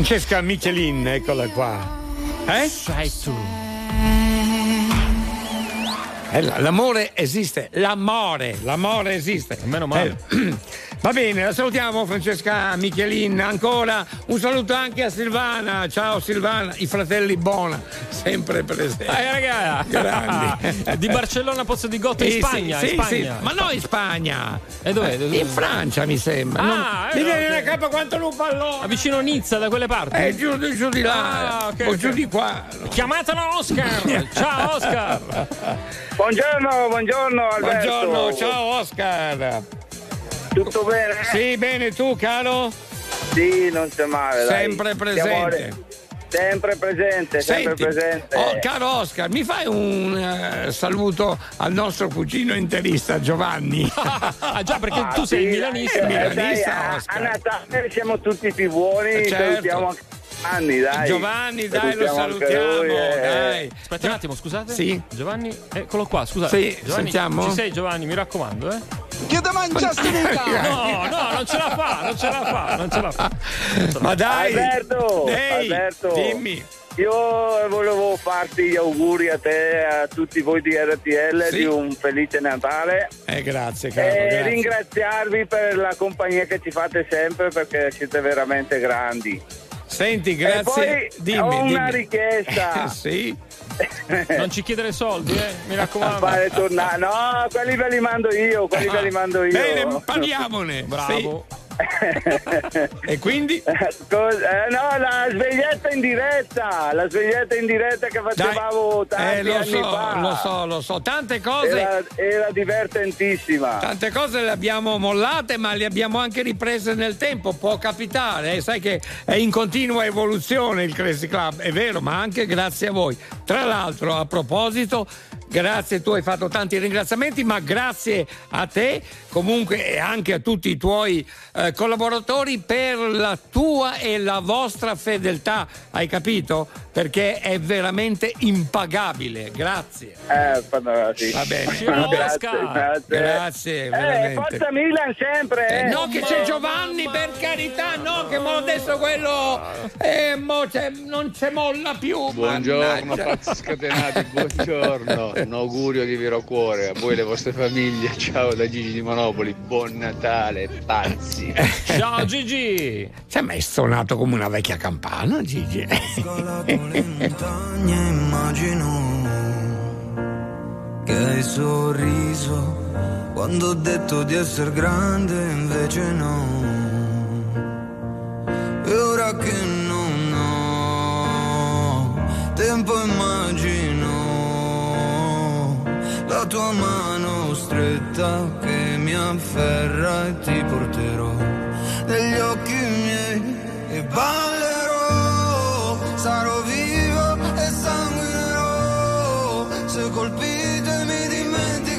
Francesca Michelin, eccola qua. Eh? Sai tu. Eh, l'amore esiste, l'amore, l'amore esiste. Meno male. Eh, Va bene, la salutiamo Francesca Michelin ancora. Un saluto anche a Silvana. Ciao Silvana, i fratelli Bona, sempre presenti. Eh, raga. Grandi. Di Barcellona Pozzo di Gotto in Sì, Spagna. sì, in Spagna. sì. Ma no in Spagna. E dov'è? Eh, In Francia mi sembra. Ah, Non- eh, mi viene una capa quanto un pallone. Ah, Vicino a Nizza, da quelle parti? Eh, giù, giù di là. Ah, ok, o giù di qua. Chiamatelo Oscar! Ciao Oscar! Buongiorno, buongiorno Alberto. Buongiorno, ciao Oscar. Tutto bene? Sì, bene tu, caro? Sì, non c'è male. dai. Sempre Siamo- presente. Sempre presente, sempre Senti, presente. oh, caro Oscar, mi fai un eh, saluto al nostro cugino interista Giovanni? Ah, già, perché Ah, tu sei sì, milanista. Eh, dai, milanista, a- Oscar. A Natale siamo tutti più buoni, Eh, certo. salutiamo anche Giovanni, dai. Giovanni, dai, lo Salutiamo lui, eh. dai. Aspetta un attimo, scusate. Sì. Giovanni, eccolo qua, scusate. Sì, Giovanni, sentiamo. Ci sei Giovanni, mi raccomando, eh? Che te mangiasti No, no, non ce la fa, non ce la fa, non ce la fa. Ma dai, Alberto, Ehi, Alberto. dimmi. Io volevo farti gli auguri a te e a tutti voi di RTL Sì. di un felice Natale Eh, grazie, caro. e grazie. ringraziarvi per la compagnia che ci fate sempre perché siete veramente grandi. Senti, grazie. E poi dimmi, ho una dimmi. richiesta. Sì. Non ci chiedere soldi, eh? Mi raccomando. Fare tornare. No, quelli ve li mando io, quelli ve li mando io. Bene, parliamone. Bravo. Sì. E quindi? Cos- eh, no, la sveglietta in diretta, la sveglietta in diretta che facevamo tanti Eh, lo so, fa. lo so, lo so. Tante cose. Era, era divertentissima. Tante cose le abbiamo mollate, ma le abbiamo anche riprese nel tempo. Può capitare, eh, sai che è in continua evoluzione il Crazy Club, è vero, ma anche grazie a voi. Tra l'altro, a proposito, grazie, tu hai fatto tanti ringraziamenti, ma grazie a te comunque e anche a tutti i tuoi eh, collaboratori per la tua e la vostra fedeltà, hai capito? Perché è veramente impagabile. Grazie. Eh, fantastico. Va bene. Ciao, Grazie, Oscar. grazie. Grazie, Eh, veramente. forza Milan sempre. Eh, eh. no, che c'è Giovanni, per carità, no, che mo adesso quello eh, mo c'è- non c'è molla più. Buongiorno pazzi scatenati, buongiorno, un augurio di vero cuore a voi e le vostre famiglie, ciao da Gigi di Monopoli, buon Natale pazzi. Ciao Gigi! Ma è stonato come una vecchia campana, Gigi. montagne immagino che hai sorriso quando ho detto di essere grande invece no e ora che non ho tempo immagino la tua mano stretta che mi afferra e ti porterò. Negli occhi miei e ballerò. Sarò vivo e sanguinerò. Se colpite mi dimenticherò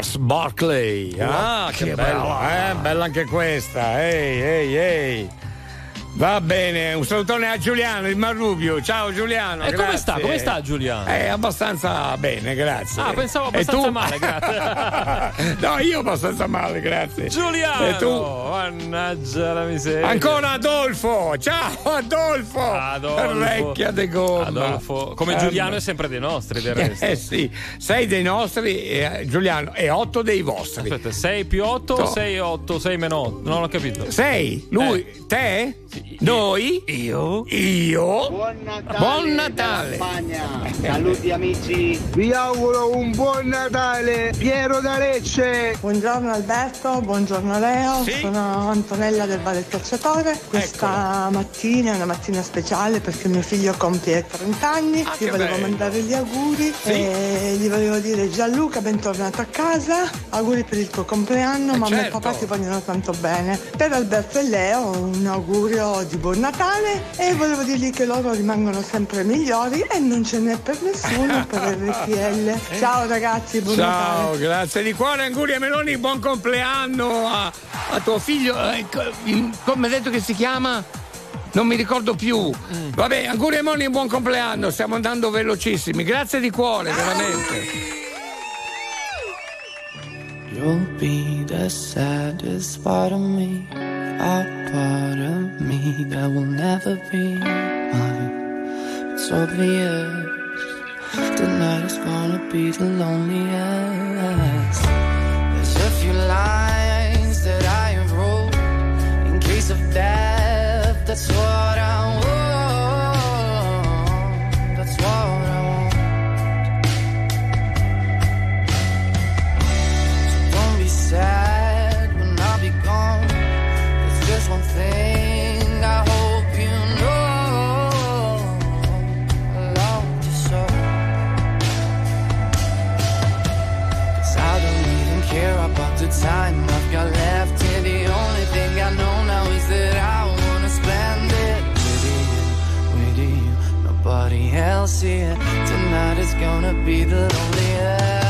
Nars Barclay. Ah, che bella, eh? Bella anche questa. Ehi, ehi, ehi. Va bene, un salutone a Giuliano di Marrubio. Ciao Giuliano. E come sta? Come sta Giuliano? Eh, abbastanza bene, grazie. Ah, pensavo abbastanza male, grazie. no, io abbastanza male, grazie. Giuliano! E tu? Mannaggia la miseria. Ancora Adolfo! Ciao Adolfo! Adolfo. Vecchia de gomma. Adolfo. Come Eh, Giuliano è sempre dei nostri, del resto. Eh sì, sei dei nostri, eh, Giuliano, e otto dei vostri. Aspetta, 6 più 8 No. o 6 8, 6 meno 8? Non ho capito. Sei, lui, Eh. te, noi, io, io. Buon Natale! Buon Natale. Saluti amici! Vi auguro un buon Natale! Piero da Lecce! Buongiorno Alberto, buongiorno Leo, Sì? sono Antonella del Valle Cacciatore. Questa mattina è una mattina speciale perché mio figlio compie 30 anni. Ah, che volevo bello. mandare gli auguri Sì. e gli volevo dire Gianluca, bentornato a casa, auguri per il tuo compleanno, Eh, mamma certo. e papà ti vogliono tanto bene. Per Alberto e Leo un augurio di buon Natale e volevo dirgli che loro rimangono sempre migliori e non ce n'è per nessuno per RTL. Ciao ragazzi, buon Ciao, Natale. grazie di cuore, auguri a Meloni, buon compleanno a, a tuo figlio. Eh, co- il- come hai detto che si chiama? Non mi ricordo più. Vabbè, auguri a Meloni, buon compleanno, stiamo andando velocissimi. Grazie di cuore, veramente. You'll be the saddest part of me, a part of me that will never be mine. It's obvious tonight is gonna be the loneliest. There's a few lines that I of death. That's what I want. That's what I want. So Don't be sad when I'll be gone. There's just one thing I hope you know. I love you so. 'Cause I don't even care about the time Nobody else here. Tonight is gonna be the loneliest.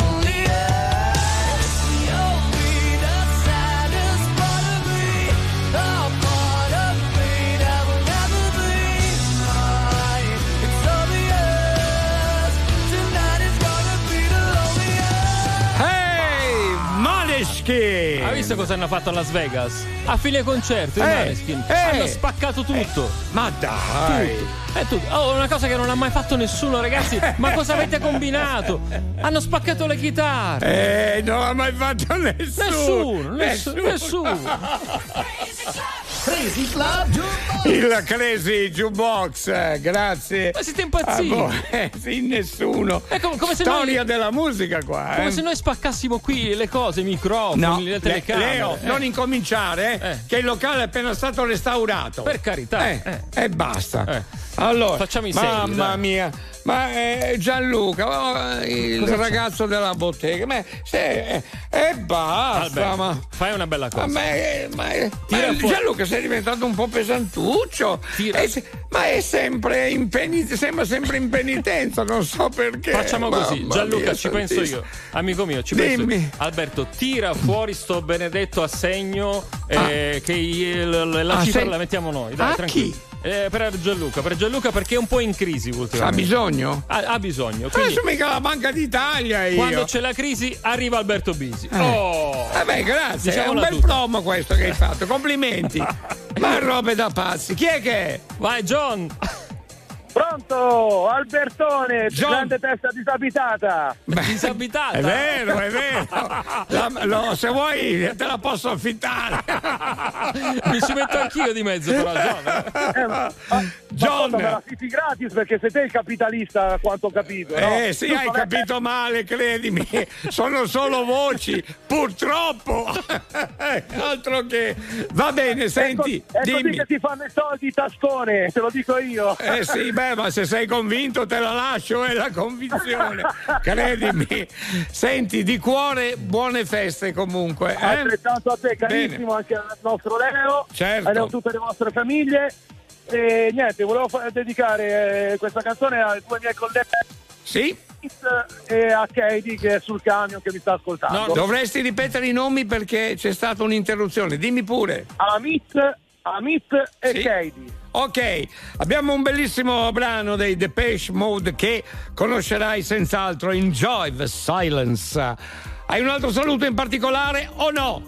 Cosa hanno fatto a Las Vegas? A fine concerto, i Eh, Maneskin eh. hanno spaccato tutto. Ma dai! Tutto. È tutto. Oh, una cosa che non ha mai fatto nessuno, ragazzi. Ma cosa avete combinato? Hanno spaccato le chitarre. Eh, non l'ha mai fatto nessuno! Nessuno, nessuno, nessuno. Crazy Club Il Crazy Jukebox, eh, grazie. Ma siete impazziti? Ah, boh, eh, sì, nessuno. È come- come se Storia noi- della musica qua. Come eh. se noi spaccassimo qui le cose, i microfoni, No, le Le- telecamere. Leo, Eh. non incominciare, eh, che il locale è appena stato restaurato. Per carità. Eh, Eh. E basta. Eh. Allora, Facciamo i seri, mamma dai. mia, ma eh, Gianluca, oh, il Cosa c'è? ragazzo della bottega, ma, se, e basta, Alberto, ma. fai una bella cosa. Ma, ma, ma, ma. Gianluca sei diventato un po' pesantuccio. Se- ma è sempre in penitenza, sembra sempre in penitenza, non so perché. Facciamo così, Mamma Gianluca, mia, ci penso santissimo. io. Amico mio, ci penso Dimmi. io. Alberto, tira fuori sto benedetto assegno eh, che i- l- la Ah, cifra se- la mettiamo noi. Dai, A tranquillo. chi? Eh, per Gianluca, per Gianluca perché è un po' in crisi ultimamente. Ha bisogno? Ha, ha bisogno. Quindi, Adesso mica la Banca d'Italia io. quando c'è la crisi arriva Alberto Bisi. Eh. Oh! Vabbè, grazie, è un Diciamola bel tutta. promo questo che hai fatto, complimenti. Ma robe da pazzi, chi è che è? Vai John! Pronto, Albertone, John. grande testa disabitata. Disabitata. È vero, è vero. La- lo- se vuoi te la posso affittare. Mi ci metto anch'io di mezzo però, John. Eh, ma, John. ma me la fitti gratis perché sei te il capitalista, a quanto ho capito. no? Eh sì, Tu hai capito male, credimi. Sono solo voci, purtroppo. Altro che. Va bene, senti, È così dimmi. che ti fanno i soldi, Tascone, te lo dico io. Eh sì, beh, ma se sei convinto te la lascio, è la convinzione. Credimi. Senti, di cuore, buone feste comunque. eh? Altrettanto a te, carissimo, anche al nostro Leo. Certo. A tutte le vostre famiglie. E niente, volevo dedicare eh, questa canzone ai due miei colleghi. Sì? E a Katie che è sul camion che mi sta ascoltando. No, dovresti ripetere i nomi perché c'è stata un'interruzione. Dimmi pure. Amit, Amit e Sì. Katie. Ok, abbiamo un bellissimo brano dei Depeche Mode che conoscerai senz'altro, Enjoy the Silence. Hai un altro saluto in particolare o no?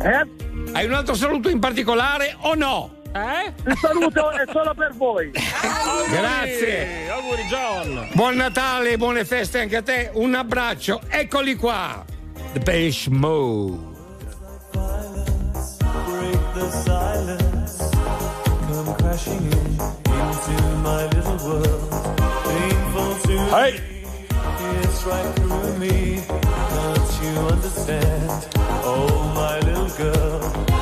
Eh? Hai un altro saluto in particolare o no? Eh? Il saluto è solo per voi. Grazie. Auguri John. Buon Natale e buone feste anche a te. Un abbraccio. Eccoli qua. Mode. the silence. Come Hey. it's right through me. Can't you understand? Oh, my little girl.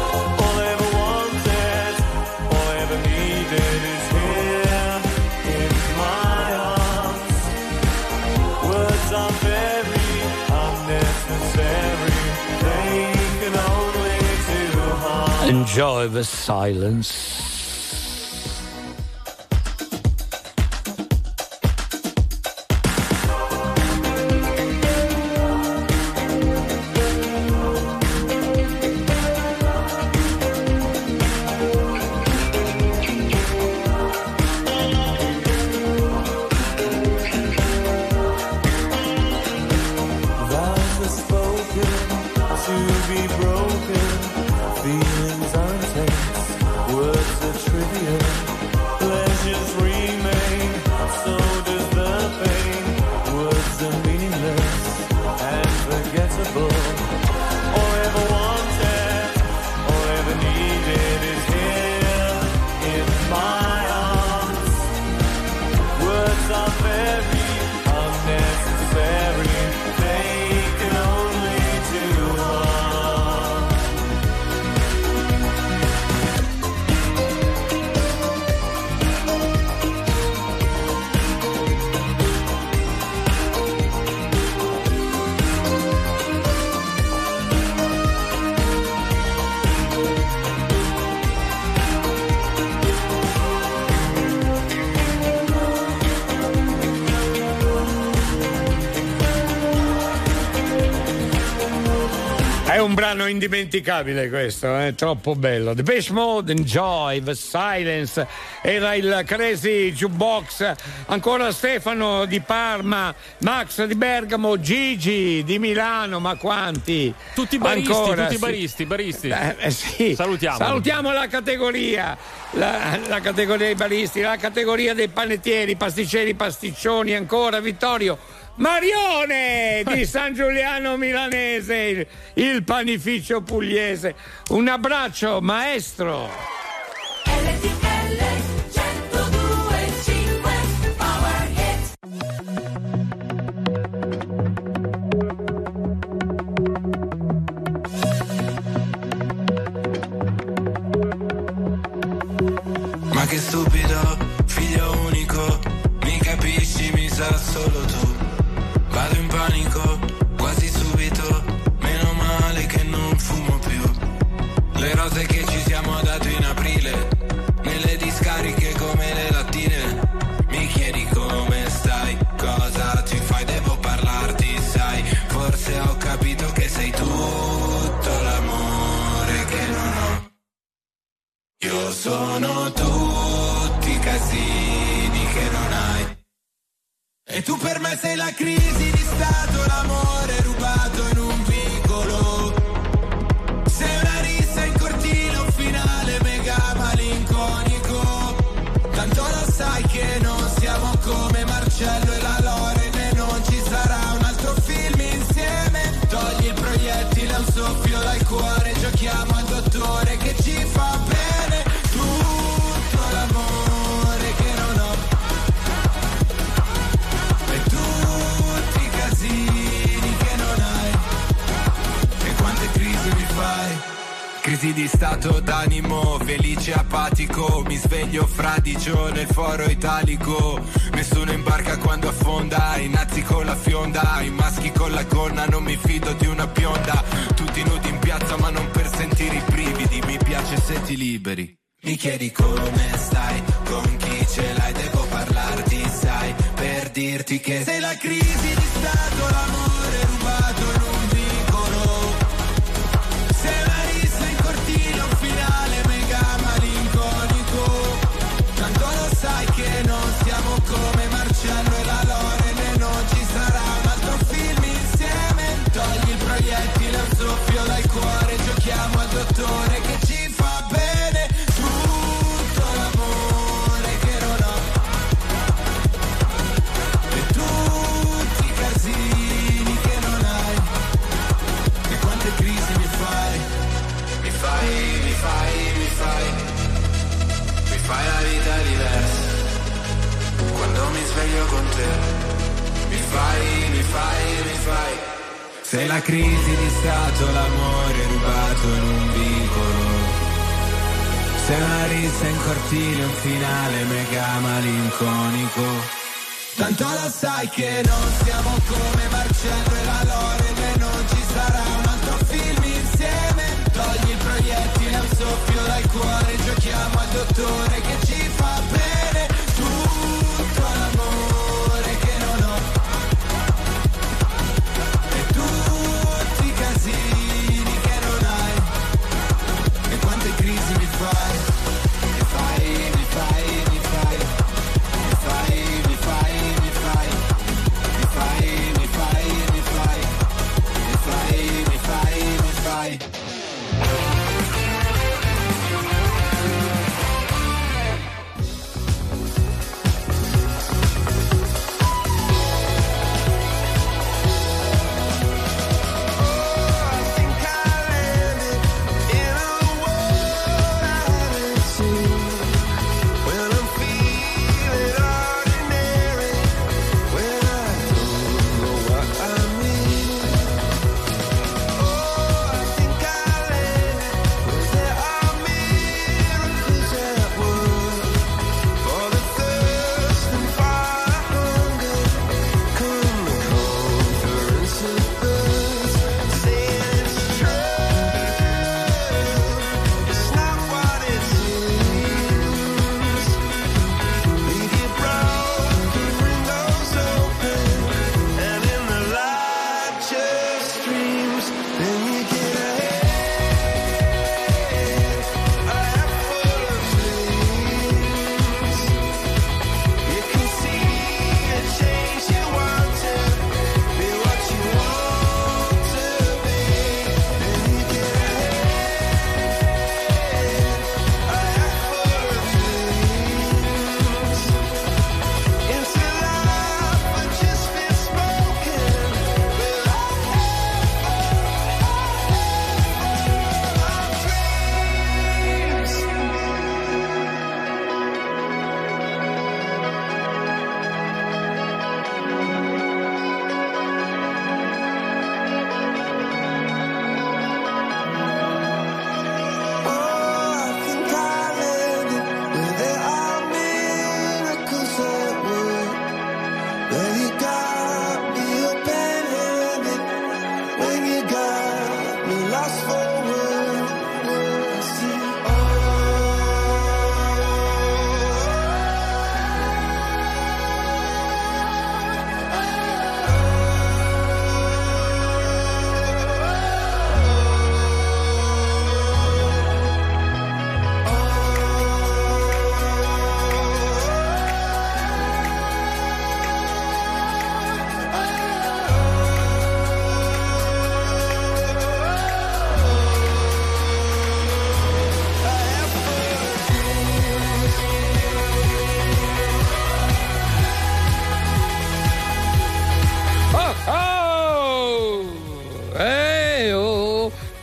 Enjoy the silence. Brano indimenticabile questo, è troppo bello. The Beach Mode, Enjoy, The Silence, era il Crazy Jukebox, ancora Stefano di Parma, Max di Bergamo, Gigi di Milano, ma quanti? Tutti baristi, Ancora, tutti sì. baristi, baristi. Eh, eh, sì. Salutiamo. Salutiamo la categoria, la, la categoria dei baristi, la categoria dei panettieri, pasticceri, pasticcioni, ancora Vittorio. Marione di San Giuliano Milanese, il, il panificio pugliese. Un abbraccio, maestro. Sono tutti casini che non hai. E tu per me sei la crisi di stato, l'amore rubato in un vicolo. Sei una rissa in cortile, un finale mega malinconico. Tanto lo sai che non siamo come Marcello Crisi di stato d'animo, felice apatico, mi sveglio fradicio nel foro italico, nessuno in barca quando affonda, i nazi con la fionda, i maschi con la gonna, non mi fido di una bionda, tutti nudi in piazza ma non per sentire i brividi, mi piace se ti liberi. Mi chiedi come stai, con chi ce l'hai, devo parlarti, sai, per dirti che sei la crisi di stato, l'amore rubato sai Sveglio con te. Mi fai, mi fai, mi fai. Sei la crisi di stato, l'amore rubato in un vicolo. Sei una rissa in cortile, un finale mega malinconico. Tanto lo sai che non siamo come Marcello e la Loren e non ci sarà un altro film insieme. Togli il proiettile, un soffio dal cuore, giochiamo al dottore che ci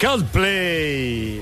Coldplay.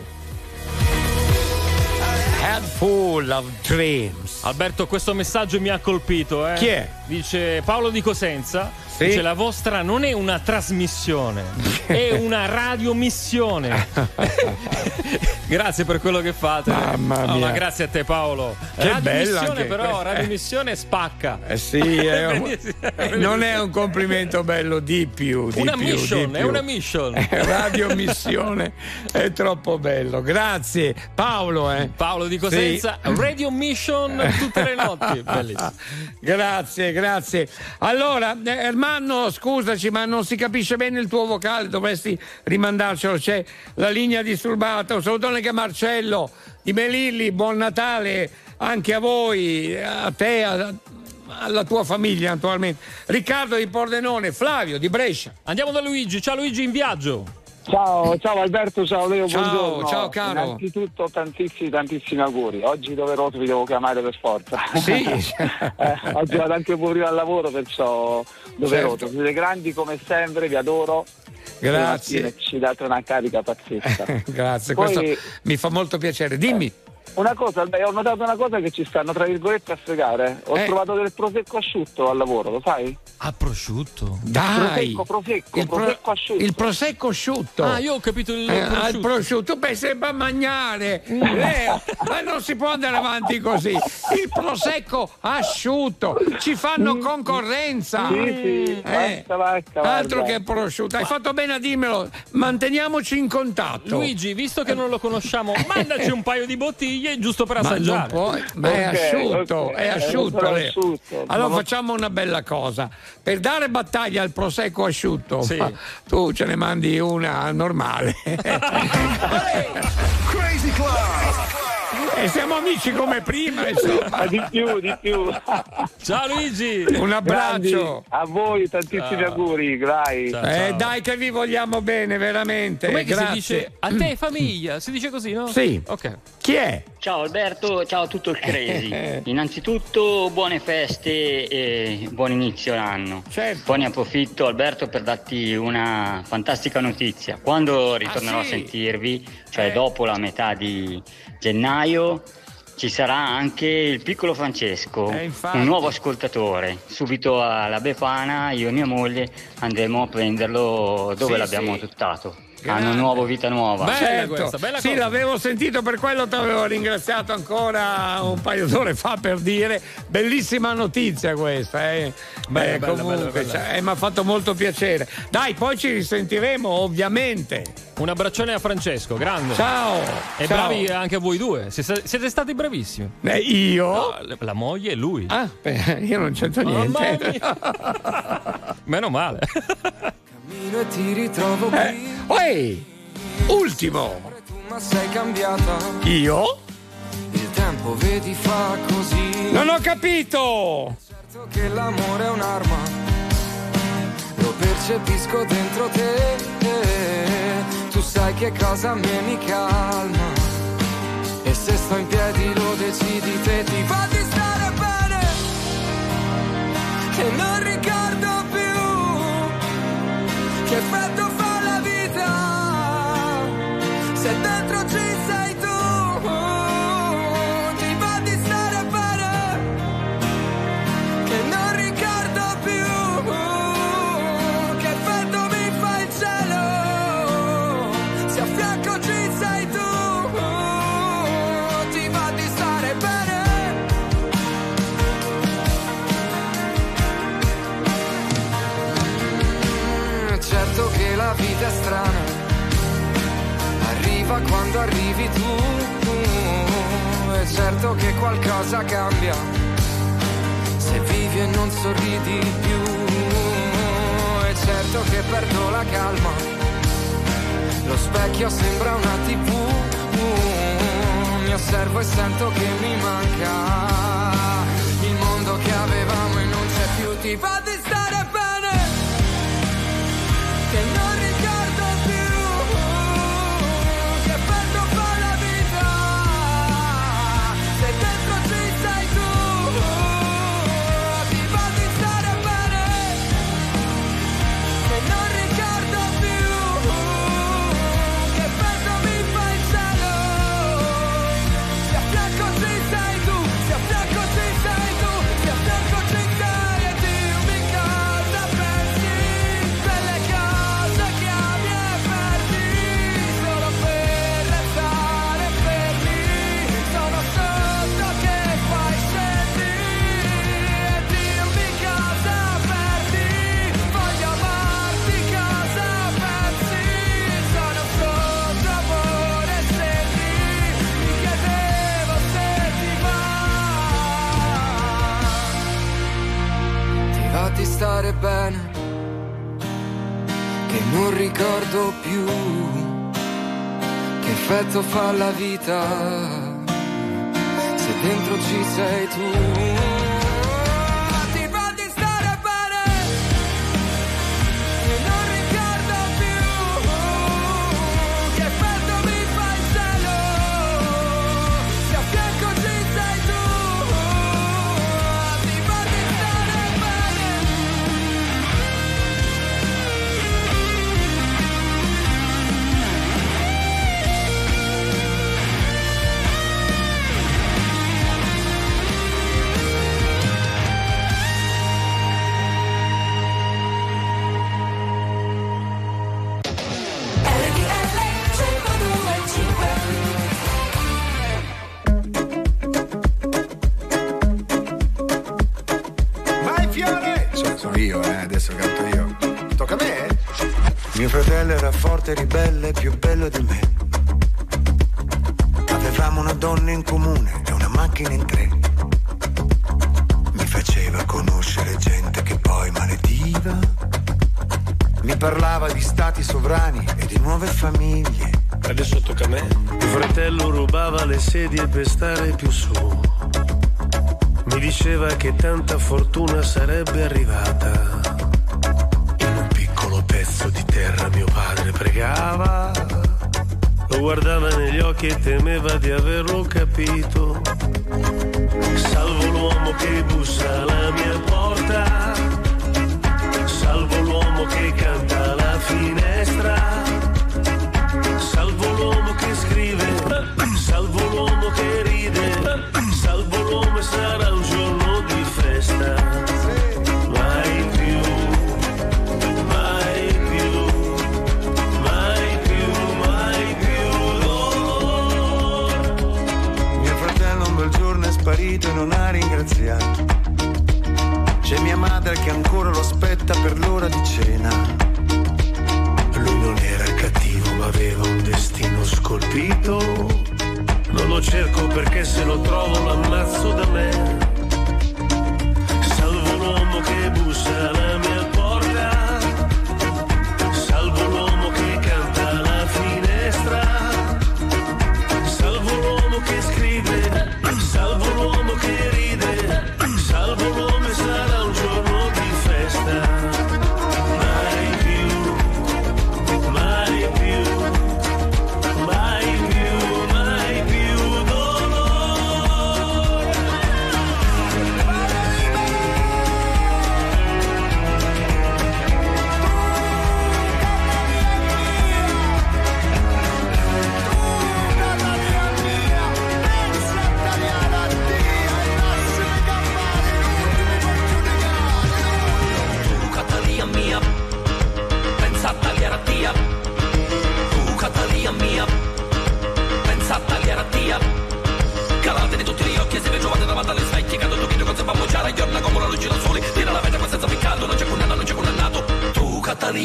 Head full of dreams. Alberto, questo messaggio mi ha colpito. Eh? Chi è? Dice Paolo di Cosenza. Sì? Dice la vostra non è una trasmissione, è una radiomissione. grazie per quello che fate. Mamma mia. ma grazie a te Paolo. Che bella radiomissione anche però, questa. radiomissione spacca. Eh sì, è un- non è un complimento bello, di più. Di Una più, mission, di è più. una mission. Eh, Radio missione è troppo bello. Grazie. Paolo, eh. Paolo di Cosenza, Sì. radio mission tutte le notti. Bellissimo. Grazie, grazie. Allora, eh, Ermanno, scusaci, ma non si capisce bene il tuo vocale, dovresti rimandarcelo. C'è la linea disturbata. Un salutone anche a Marcello di Melilli, buon Natale anche a voi, a te, a- alla tua famiglia, naturalmente. Riccardo di Pordenone, Flavio di Brescia. Andiamo da Luigi. Ciao Luigi in viaggio. Ciao, ciao Alberto, ciao Leo, Ciao, buongiorno. ciao, caro. Innanzitutto tantissimi, tantissimi auguri. Oggi doveroso vi devo chiamare per forza. Sì. Eh, oggi vado anche un po' prima al lavoro, perciò doveroso. Certo. Siete grandi come sempre, vi adoro. Grazie. Ci date una carica pazzesca. Grazie, Poi- questo mi fa molto piacere. Dimmi. Una cosa, beh, ho notato una cosa che ci stanno tra virgolette a fregare. Ho Eh. trovato del prosecco asciutto al lavoro, lo sai? A prosciutto. Dai. Prosecco, prosecco, il, pro- prosecco asciutto. il prosecco asciutto. Ah, io ho capito il Eh, prosciutto. al prosciutto, beh, sembra mangiare. Mm. Leo, ma non si può andare avanti così. Il prosecco asciutto, ci fanno concorrenza. Mm. Sì, sì, Eh, basta, basta, altro che prosciutto. Hai fatto bene a dirmelo. Manteniamoci in contatto. Luigi, visto che non lo conosciamo, mandaci un paio di bottiglie giusto per Ma assaggiare. non puoi, ma è Ok, asciutto, ok, è eh, asciutto. asciutto. Allora Ma- facciamo una bella cosa. Per dare battaglia al prosecco asciutto, Sì. tu ce ne mandi una normale. Crazy Club. e siamo amici come prima, insomma. Di più, di più. Ciao Luigi. Un abbraccio. Grandi, a voi tantissimi Ciao. auguri, dai. Ciao. Eh, dai che vi vogliamo bene, veramente. Com'è che si dice a te famiglia? Si dice così, no? Sì. Ok. Chi è? Ciao Alberto, ciao a tutto il Crazy. Innanzitutto buone feste e buon inizio d'anno. Certo. Poi ne approfitto Alberto per darti una fantastica notizia. Quando ritornerò Ah, sì? a sentirvi, cioè Eh. dopo la metà di gennaio, ci sarà anche il piccolo Francesco, Eh, un nuovo ascoltatore. Subito alla Befana, io e mia moglie andremo a prenderlo dove Sì, l'abbiamo sì. tuttato. Grande. Hanno nuovo vita nuova. Bella Certo. questa, bella sì, cosa. l'avevo sentito, per quello ti avevo ringraziato ancora un paio d'ore fa per dire bellissima notizia questa. Eh. Bella, Eh, bella, comunque, bella, bella. cioè, eh, mi ha fatto molto piacere. Dai, poi ci risentiremo, ovviamente. Un abbraccione a Francesco, grande. Ciao. E ciao. bravi anche a voi due. Siete stati bravissimi. Eh, io? No, la moglie e lui. Ah, beh, io non c'entro Mamma niente. Meno male. E ti ritrovo qui, Eh, Oi, ultimo. ma sei cambiata. Io? Il tempo vedi fa così. Non ho capito. Certo che l'amore è un'arma. Lo percepisco dentro te. Tu sai che cosa a me mi calma. E se sto in piedi lo decidi te ti fa di stare bene. Che non ricordo che effetto fa la vita. Se dentro vita.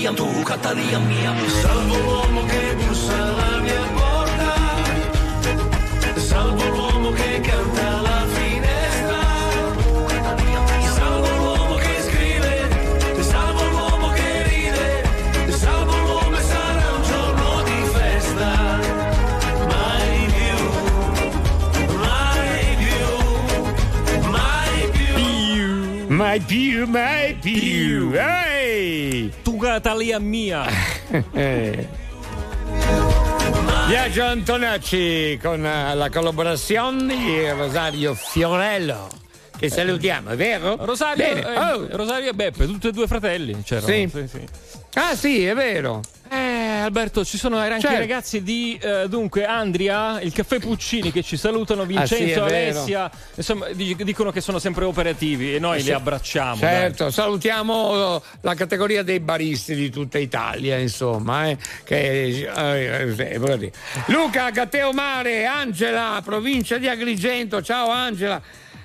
Catania, tu Catania mia. Salvo l'uomo che bussa la mia porta, salvo l'uomo che canta alla finestra, salvo l'uomo che scrive, salvo l'uomo che ride, salvo l'uomo e sarà un giorno di festa. Mai più, mai più, mai più. Mai più, mai più. Ah! fugata lì mia. Eh. Viaggio Antonacci con eh, la collaborazione di Rosario Fiorello. Che salutiamo, è vero? Rosario, eh, oh. Rosario e Beppe, tutti e due fratelli. C'erano. Sì. sì, sì. Ah sì, è vero. Alberto, ci sono anche certo. i ragazzi di eh, dunque Andria, il Caffè Puccini che ci salutano, ah, Vincenzo, ah, sì, Alessia, insomma dicono che sono sempre operativi e noi eh, li abbracciamo. Certo, dai. salutiamo eh, la categoria dei baristi di tutta Italia, insomma. Eh, che, eh, eh, Luca, Gatteo Mare, Angela, provincia di Agrigento, ciao Angela.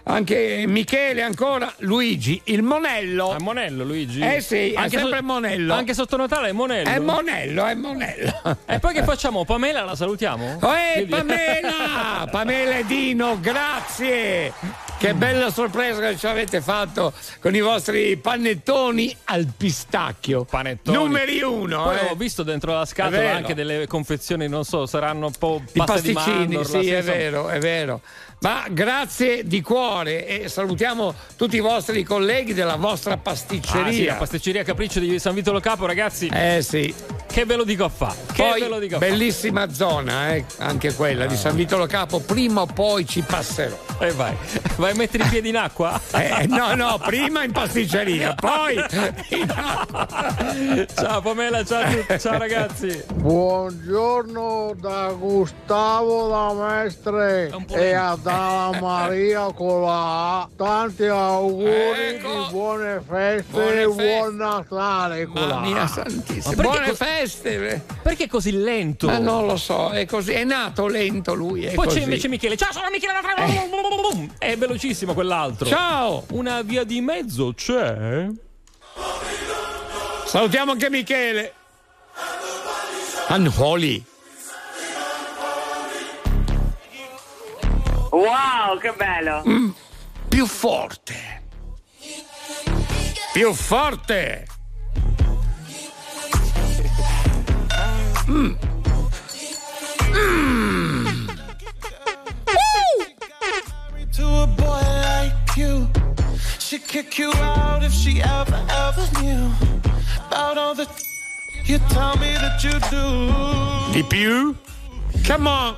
Anche Michele ancora, Luigi, il Monello. È Monello, Luigi? Eh sì, è Anche sempre so- Monello. Anche sotto Natale è Monello. È Monello, è Monello. E poi che facciamo? Pamela la salutiamo? Eh, Quindi- Pamela! Pamela e Dino, grazie! Che bella sorpresa che ci avete fatto con i vostri panettoni al pistacchio. Panettoni. Numeri uno. Poi eh. ho visto dentro la È scatola anche delle confezioni, non so, saranno un po' I pasticcini, mandorla, sì, è vero, è vero. Ma grazie di cuore e salutiamo tutti i vostri colleghi della vostra Ah, sì, pasticceria. la pasticceria Capriccio di San Vito Lo Capo, ragazzi. eh sì. Che ve lo dico a fa? Che Poi, ve lo dico a fa? bellissima zona, eh, anche quella di San Vito Lo Capo. Prima o poi ci passerò. E vai. Vai a mettere i piedi in acqua? Eh, no, no, prima in pasticceria, poi in acqua. Ciao Pamela, ciao a tutti, ciao ragazzi. Buongiorno da Gustavo da Mestre e a Dalla Maria con la A. Tanti auguri di buone feste Ecco. Buone e feste. buon Natale Mamma mia santissima. Ma Buone co- feste. Perché così lento? Ma non lo so, è così, è nato lento lui. È Poi così. c'è invece Michele. Ciao, sono Michele da Trevo. È velocissimo quell'altro. Ciao! Una via di mezzo c'è? Salutiamo anche Michele. Anholi. Wow, che bello! Mm, più forte. Più forte. Mm. Mm. She'd kick you out if she ever, ever knew about all the you tell me that you do. Di più? Come on.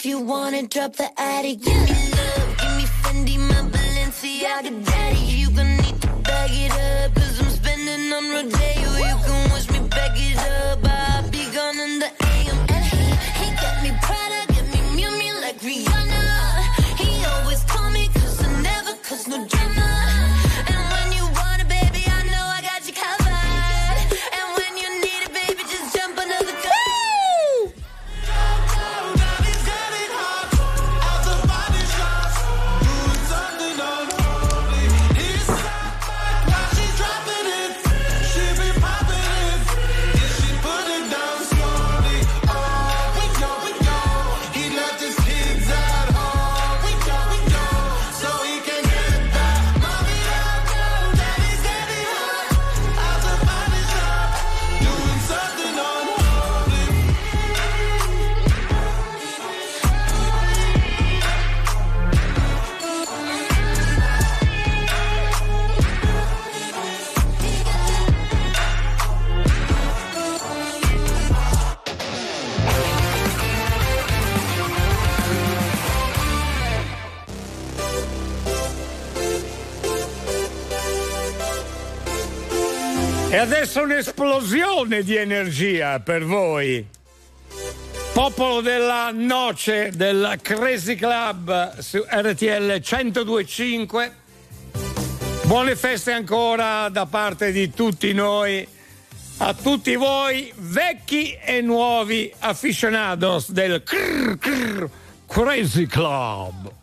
if you wanna drop the attic, give me love, give me Fendi, my Balenciaga, E adesso un'esplosione di energia per voi. Popolo della noce del Crazy Club su RTL 1025. Buone feste ancora da parte di tutti noi. A tutti voi, vecchi e nuovi aficionados del crrr, crrr, Crazy Club.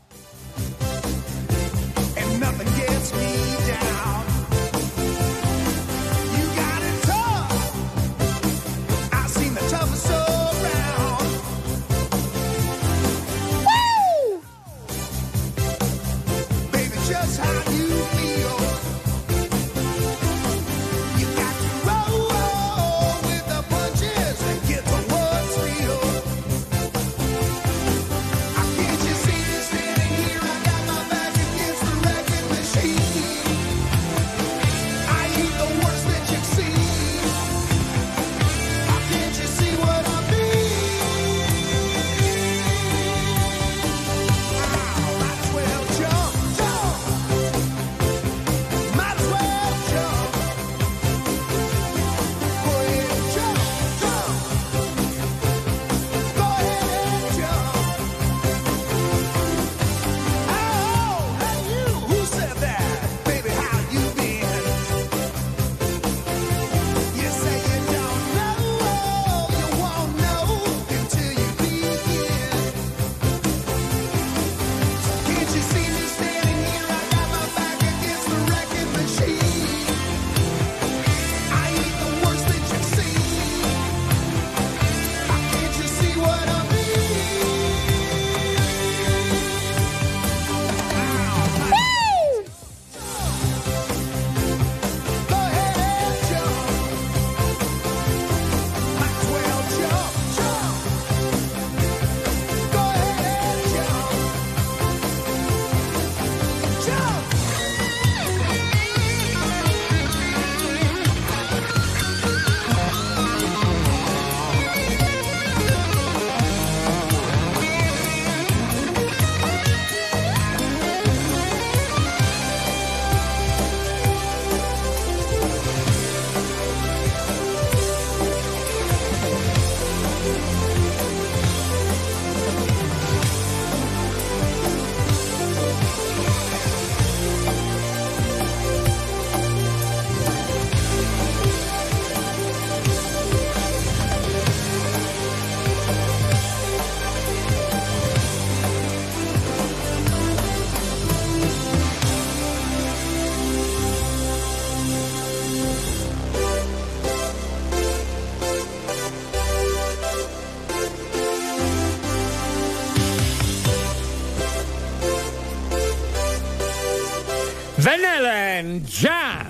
Già!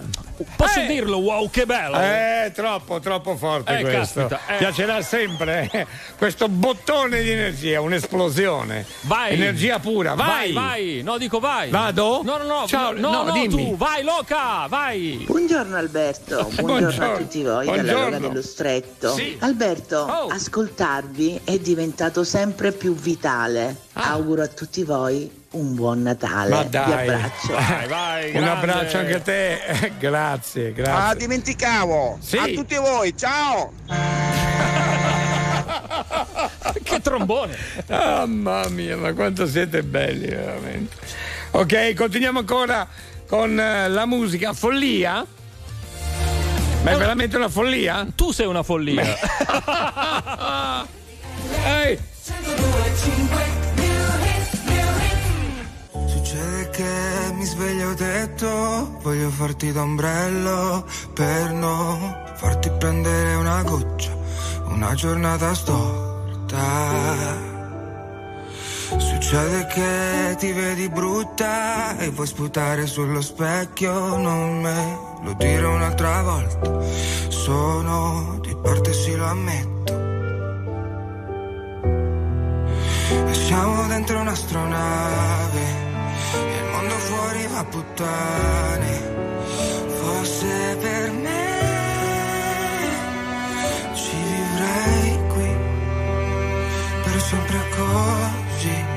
Posso dirlo, wow, che bello! Eh, troppo, troppo forte Eh, questo. caspita, eh. Piacerà sempre eh. Questo bottone di energia, un'esplosione. Vai! Energia pura, vai! Vai, vai! No, dico vai! Vado? No, no, no! Ciao, no, no, no, dimmi. tu! Vai, Loca! Vai! Buongiorno Alberto, buongiorno, Buongiorno. a tutti voi dalla Buongiorno. Roga dello Stretto. Sì. Alberto, Oh. ascoltarvi è diventato sempre più vitale. Auguro a tutti voi un buon Natale. Ma Vi dai. abbraccio. Vai, vai! Un abbraccio anche a te. grazie, Ah, grazie. dimenticavo! Sì. A tutti voi, ciao! Che trombone! Ah, mamma mia, ma quanto siete belli, veramente. Ok, continuiamo ancora con eh, la musica. Follia? Ma è veramente una follia? Tu sei una follia! Ehi! Succede che mi sveglio detto, voglio farti d'ombrello per non farti prendere una goccia, una giornata storta. Succede che ti vedi brutta e vuoi sputare sullo specchio, non me lo dire un'altra volta, sono di parte sì lo ammetto. E siamo dentro un'astronave e il mondo fuori va a puttane. Fosse per me, sempre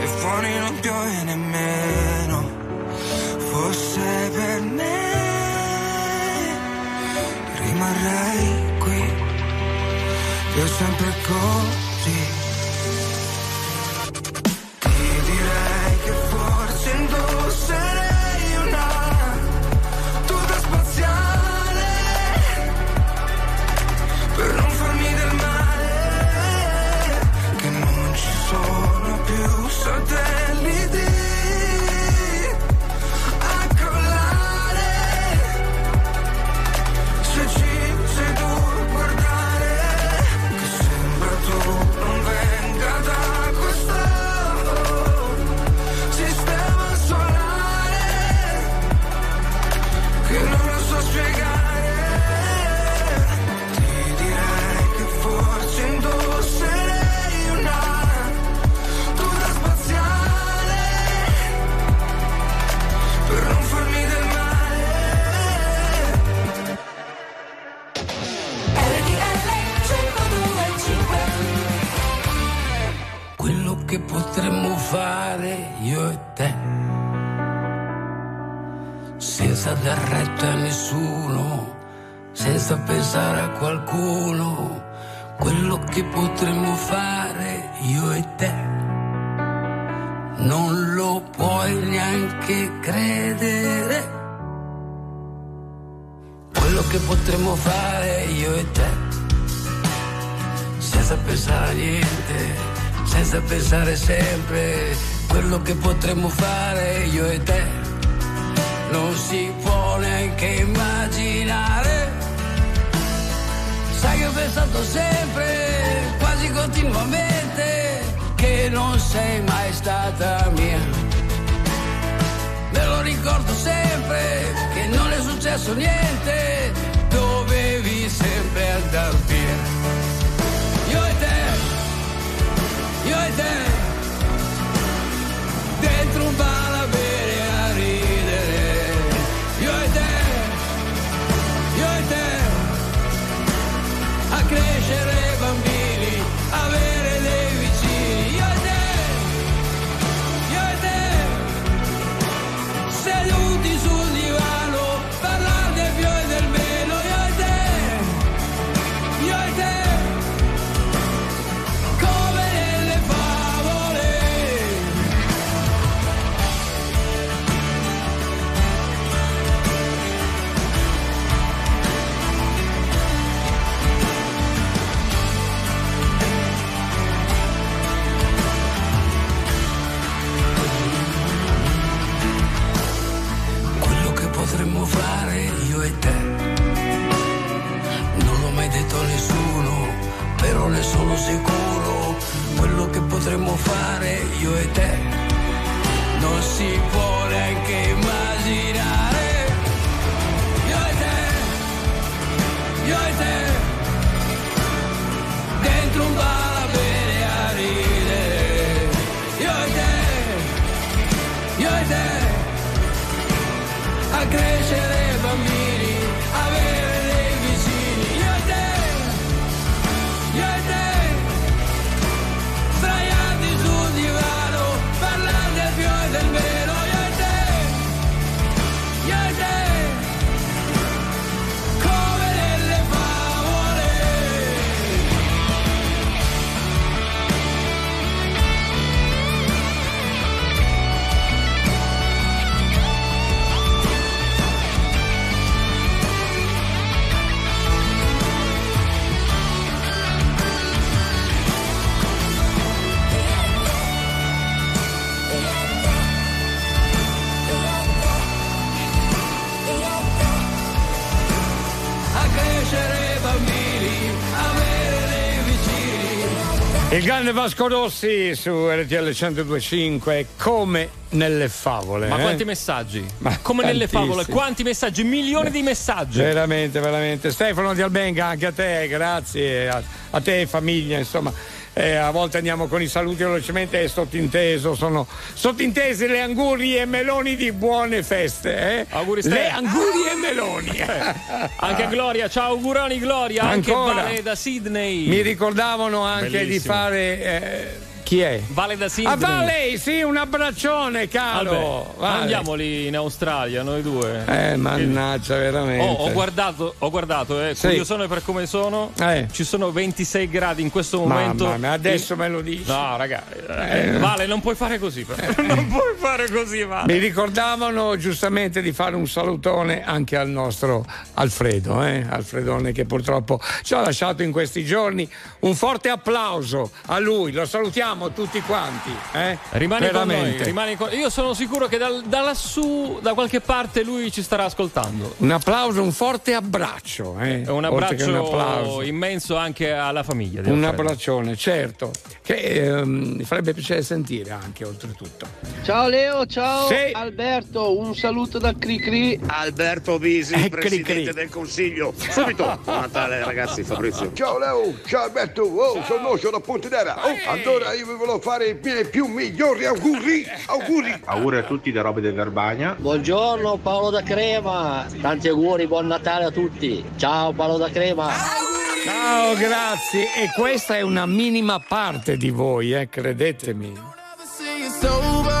e fuori non piove nemmeno. Fosse per me rimarrei qui per sempre così. Senza pensare sempre quello che potremmo fare io e te. Non si può neanche immaginare. Sai che ho pensato sempre, quasi continuamente, che non sei mai stata mia. Me lo ricordo sempre che non è successo niente, dovevi sempre andar via. Dentro un bar potremmo fare io e te. Non si può neanche immaginare. Io e te, io e te, dentro un bar a bere. Io e te, io e te, a crescere bambini, Il grande Vasco Rossi su RTL 1025 come nelle favole. Ma eh? quanti messaggi? Ma Come nelle tantissimi. favole, quanti messaggi? Milioni di messaggi. Veramente, veramente. Stefano Di Albenga, anche a te, grazie. A, a te, famiglia, insomma. Eh, a volte andiamo con i saluti velocemente, è sottinteso, sono sottintesi le angurie e meloni di buone feste. Eh? Auguri, le Ste. angurie e meloni. Anche Gloria, ciao auguroni Gloria, Ancora. anche Vale da Sydney. Mi ricordavano anche di Bellissimo. fare. Eh, chi è? Vale da Sydney. Ah, Vale, sì, un abbraccione, caro. Vale. andiamo lì in Australia, noi due. Eh, mannaggia, veramente. Oh, ho guardato, ho guardato, eh, Sì. curiosone per come sono. Eh. Ci sono 26 gradi in questo Mamma momento. mia, adesso me lo dici. No, raga. eh, Eh. Vale, non puoi fare così. però. Non puoi fare così, Vale. Mi ricordavano giustamente di fare un salutone anche al nostro Alfredo, eh? Alfredone che purtroppo ci ha lasciato in questi giorni. Un forte applauso a lui, lo salutiamo tutti quanti. Eh? Rimani con Veramente. noi, rimani con- Io sono sicuro che dal- da lassù, da qualche parte, lui ci starà ascoltando. Un applauso, un forte abbraccio. Eh? Un che un abbraccio applauso. immenso anche alla famiglia. Un abbraccione, certo, che ehm, mi farebbe piacere sentire anche oltretutto. Ciao Leo, ciao Sì. Alberto, un saluto da Cricri. Alberto Bisi, Eh, presidente cri, cri. del consiglio. Subito. Buon Natale ragazzi, Fabrizio. Ciao Leo, ciao Alberto, oh, sono Nocio da Pontedera. Oh, allora io vi volevo fare i miei più migliori auguri, auguri. Auguri a tutti da Robe del Verbagna. Buongiorno Paolo da Crema, tanti auguri, buon Natale a tutti. Ciao Paolo da Crema. Ciao, grazie. E questa è una minima parte di voi, eh, credetemi. See you sober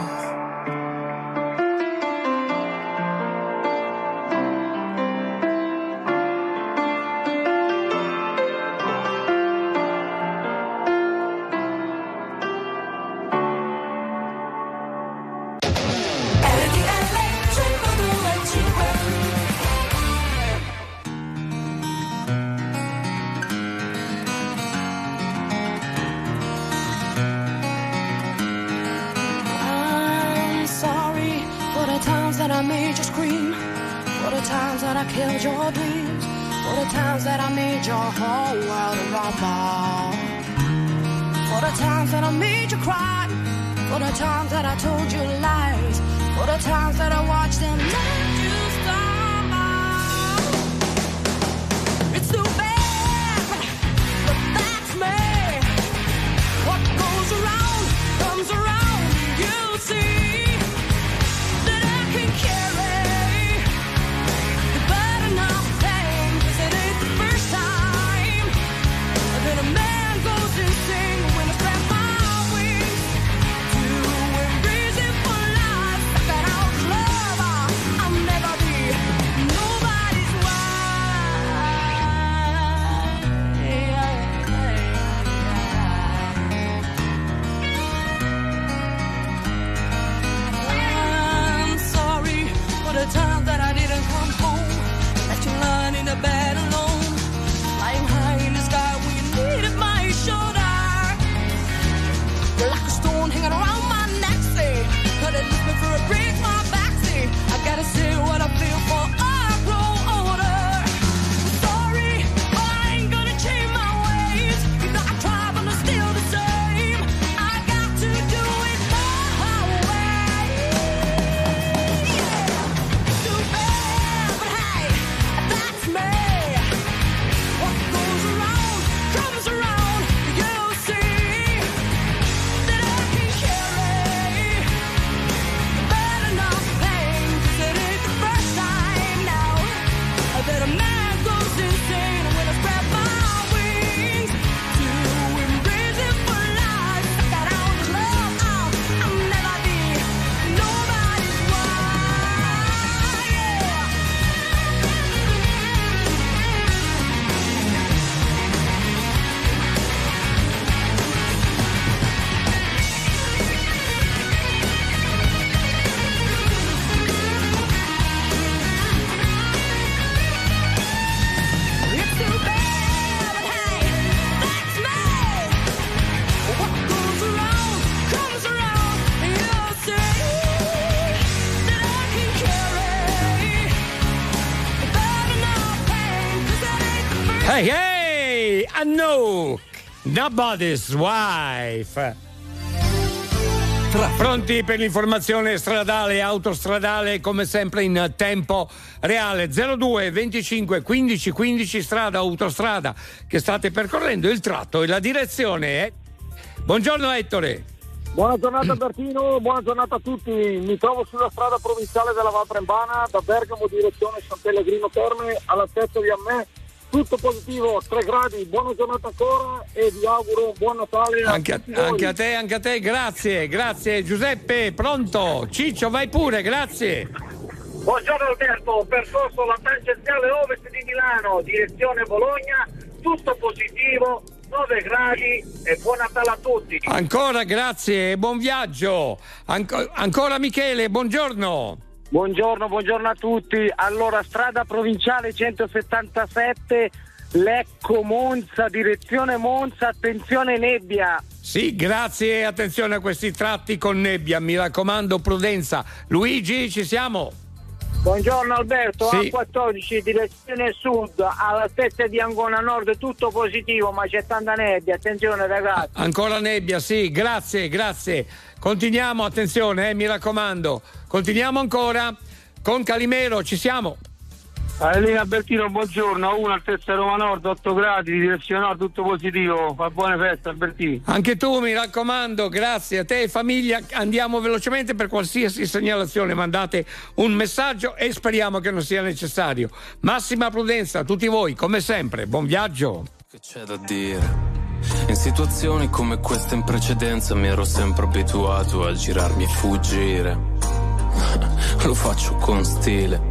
That I made you scream, for the times that I killed your dreams, for the times that I made your whole world rumble, for the times that I made you cry, for the times that I told you lies, for the times that I watched them let Nobody's wife! Pronti per l'informazione stradale e autostradale come sempre in tempo reale 02 25 15 15 strada autostrada che state percorrendo il tratto e la direzione è Buongiorno Ettore Buona giornata Bertino, buona giornata a tutti. Mi trovo sulla strada provinciale della Val Brembana da Bergamo direzione San Pellegrino Terme all'altezza di Ammè. Tutto positivo, 3 gradi, buona giornata ancora e vi auguro buon Natale a anche a, tutti voi. anche a te, anche a te, grazie, grazie Giuseppe, pronto? Ciccio vai pure, grazie Buongiorno Alberto, percorso la tangenziale ovest di Milano, direzione Bologna, tutto positivo, 9 gradi e buon Natale a tutti. Ancora grazie e buon viaggio. Anco- ancora Michele, buongiorno. Buongiorno, buongiorno a tutti. Allora, strada provinciale 177 Lecco Monza, direzione Monza, attenzione nebbia. Sì, grazie e attenzione a questi tratti con nebbia, mi raccomando prudenza. Luigi, ci siamo? Buongiorno Alberto, Sì. A14 direzione sud, all'altezza di Ancona Nord tutto positivo ma c'è tanta nebbia, attenzione ragazzi. Ancora nebbia, sì, grazie, grazie. Continuiamo, attenzione, eh, mi raccomando. Continuiamo ancora con Calimero, ci siamo. Adelina Albertino, buongiorno. A 1 altezza Roma Nord, 8 gradi, direzione nord, tutto positivo. Fa buone feste Albertino. Anche tu, mi raccomando, grazie a te e famiglia. Andiamo velocemente per qualsiasi segnalazione. Mandate un messaggio e speriamo che non sia necessario. Massima prudenza a tutti voi, come sempre. Buon viaggio. Che c'è da dire? In situazioni come queste in precedenza mi ero sempre abituato a girarmi e fuggire. Lo faccio con stile.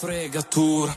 fregatura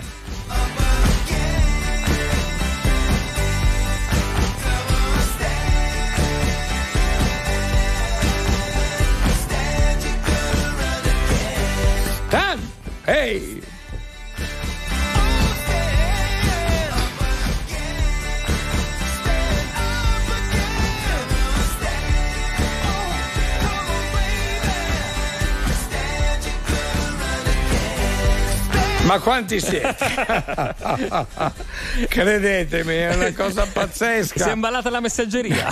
Ma quanti siete? Credetemi, è una cosa pazzesca. Si è imballata la messaggeria.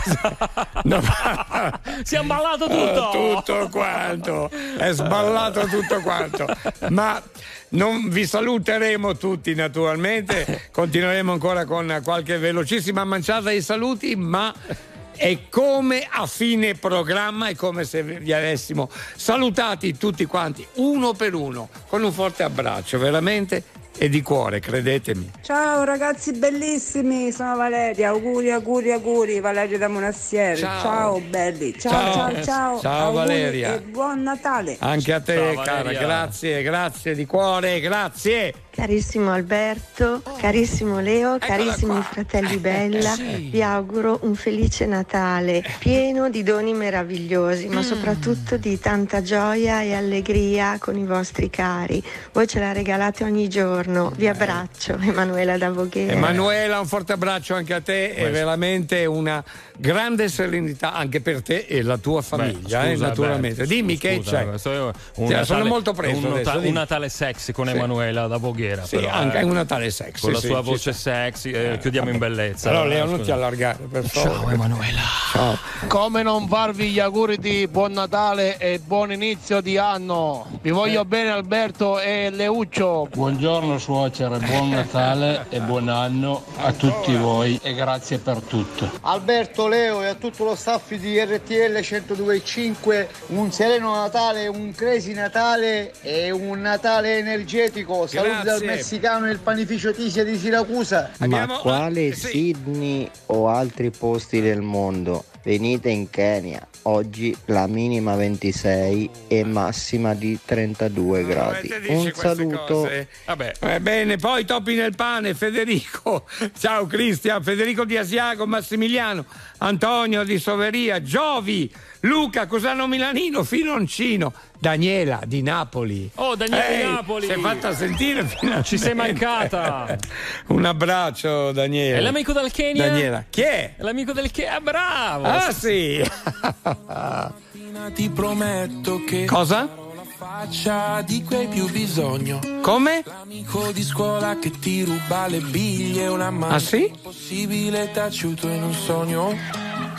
No. si è imballato tutto. tutto quanto, è sballato tutto quanto. Ma non vi saluteremo tutti naturalmente, continueremo ancora con qualche velocissima manciata di saluti, ma è come a fine programma, è come se vi avessimo salutati tutti quanti, uno per uno, con un forte abbraccio, veramente e di cuore, credetemi. Ciao ragazzi bellissimi, sono Valeria, auguri, auguri, auguri, Valeria da Monastiere. Ciao. Ciao, belli, ciao, Ciao. ciao, ciao. Valeria. E buon Natale. Anche a te, Ciao, cara, grazie, grazie di cuore, grazie. Carissimo Alberto, carissimo Leo, carissimi fratelli Bella, Sì. vi auguro un felice Natale pieno di doni meravigliosi, ma soprattutto di tanta gioia e allegria con i vostri cari. Voi ce la regalate ogni giorno. Vi abbraccio, Emanuela da Voghera. Emanuela, un forte abbraccio anche a te, è veramente una grande serenità anche per te e la tua famiglia, Beh, eh, scusa, naturalmente. beh, Dimmi che scusa, c'è. questo è un Cioè, Natale- sono molto preso un, adesso, un. Natale sexy con Sì. Emanuela da Voghera. Sì, però, anche eh. un Natale sexy. Con la sua voce sexy, eh, chiudiamo in bellezza. Però allora, Leo non ti allargare, per favore. Ciao Emanuela. Ciao. Come non farvi gli auguri di buon Natale e buon inizio di anno? Vi voglio bene Alberto e Leuccio. Buongiorno suocera, buon Natale e buon anno a tutti voi e grazie per tutto. Alberto, Leo e a tutto lo staff di RTL 102.5 un sereno Natale, un crazy Natale e un Natale energetico. Saluti Grazie. messicano il panificio Tisia di Siracusa. Ma quale Sydney o altri posti del mondo? Venite in Kenya. Oggi la minima 26 e massima di 32 gradi. Te dici Un saluto. cose. Eh, bene, poi topi nel pane, Federico. Ciao Cristian, Federico di Asiago, Massimiliano, Antonio di Soveria, Giovi, Luca, Cosano Milanino, Finoncino, Daniela di Napoli. Oh, Daniela di Ehi, Napoli. Si è fatta sentire finalmente. Ci sei mancata. Un abbraccio, Daniela. È l'amico del Kenya? Daniela. Chi è? È l'amico del Kenya, bravo. Ah, sì. Ti prometto che Cosa? faccia di cui hai più bisogno. Come? L'amico di scuola che ti ruba le biglie una mano. Ah, sì? Possibile taciuto in un sogno.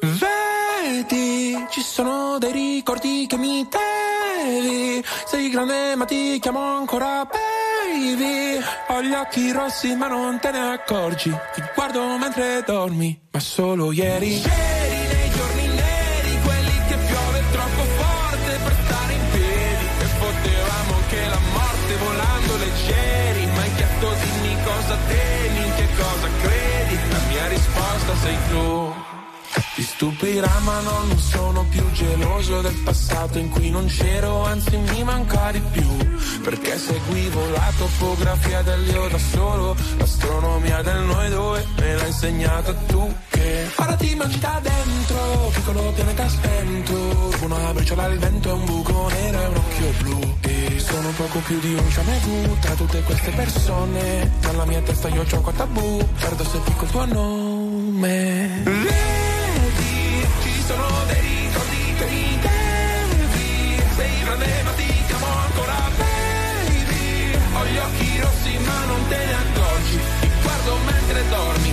Vedi, ci sono dei ricordi che mi devi. Sei grande ma ti chiamo ancora baby. Ho gli occhi rossi ma non te ne accorgi. Ti guardo mentre dormi, ma solo ieri. Ieri nei giorni neri, quelli che piove troppo forte dimmi cosa temi, in che cosa credi. La mia risposta sei tu. Stupirà ma no, non sono più geloso del passato in cui non c'ero, anzi mi manca di più. Perché seguivo la topografia dell'io da solo, l'astronomia del noi due me l'ha insegnata tu che ora ti mangi da dentro, piccolo pianeta spento, una briciola al vento e un buco nero e un occhio blu. E sono poco più di un ciamegu tra tutte queste persone, nella mia testa io gioco a tabù, perdo se dico il tuo nome. Sono dei ricordi che mi devi Sei grande ma ti chiamo ancora baby. Ho gli occhi rossi ma non te ne accorgi. Ti guardo mentre dormi,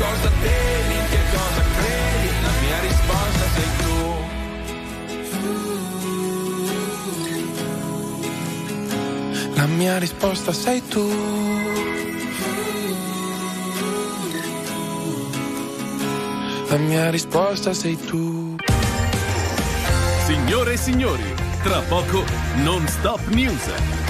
cosa temi, in che cosa credi? La mia risposta sei tu. La mia risposta sei tu. La mia risposta sei tu. Signore e signori, tra poco non stop news.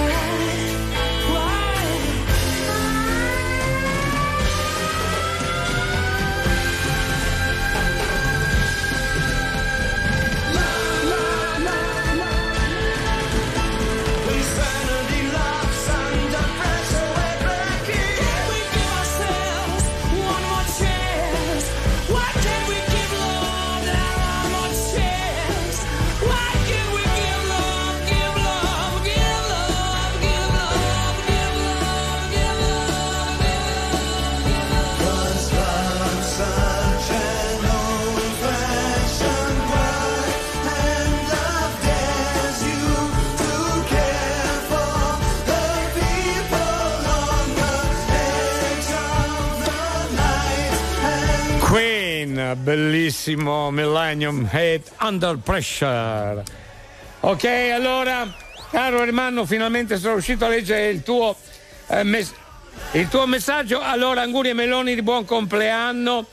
Bellissimo Millennium Head Under Pressure. Ok, allora, caro Ermanno, finalmente sono riuscito a leggere il tuo, eh, mes- il tuo messaggio. Allora, Anguria Meloni di buon compleanno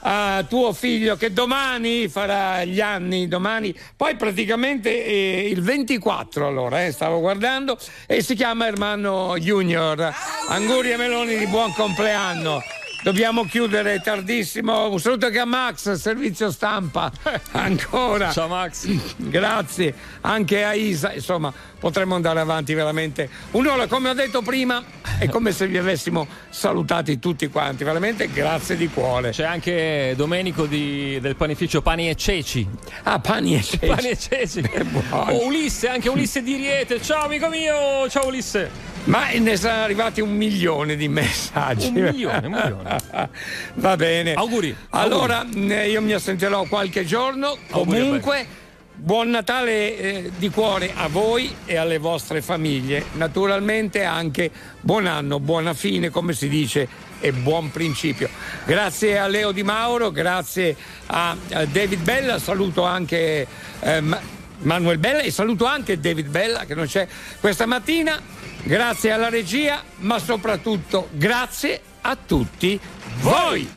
a tuo figlio che domani farà gli anni, domani, poi praticamente eh, il 24 allora, eh, stavo guardando, e si chiama Ermanno Junior. Anguria Meloni di buon compleanno. Dobbiamo chiudere tardissimo. Un saluto anche a Max, servizio stampa. Ancora. Ciao Max. Grazie. Anche a Isa. Insomma, potremmo andare avanti veramente un'ora. Come ho detto prima, è come se vi avessimo salutati tutti quanti. Veramente grazie di cuore. C'è anche Domenico di- del panificio Pani e Ceci. Ah, Pani e Ceci. Pani e Ceci. Oh, Ulisse, anche Ulisse di Riete. Ciao amico mio. Ciao Ulisse. Ma ne sono arrivati un milione di messaggi. Un milione, un milione. Va bene. Auguri. Allora, mh, io mi assenterò qualche giorno. Auguri, Comunque, buon Natale eh, di cuore a voi e alle vostre famiglie. Naturalmente anche buon anno, buona fine, come si dice, e buon principio. Grazie a Leo Di Mauro, grazie a, a David Bella, saluto anche eh, Ma- Manuel Bella e saluto anche David Bella che non c'è questa mattina. Grazie alla regia, ma soprattutto grazie a tutti voi.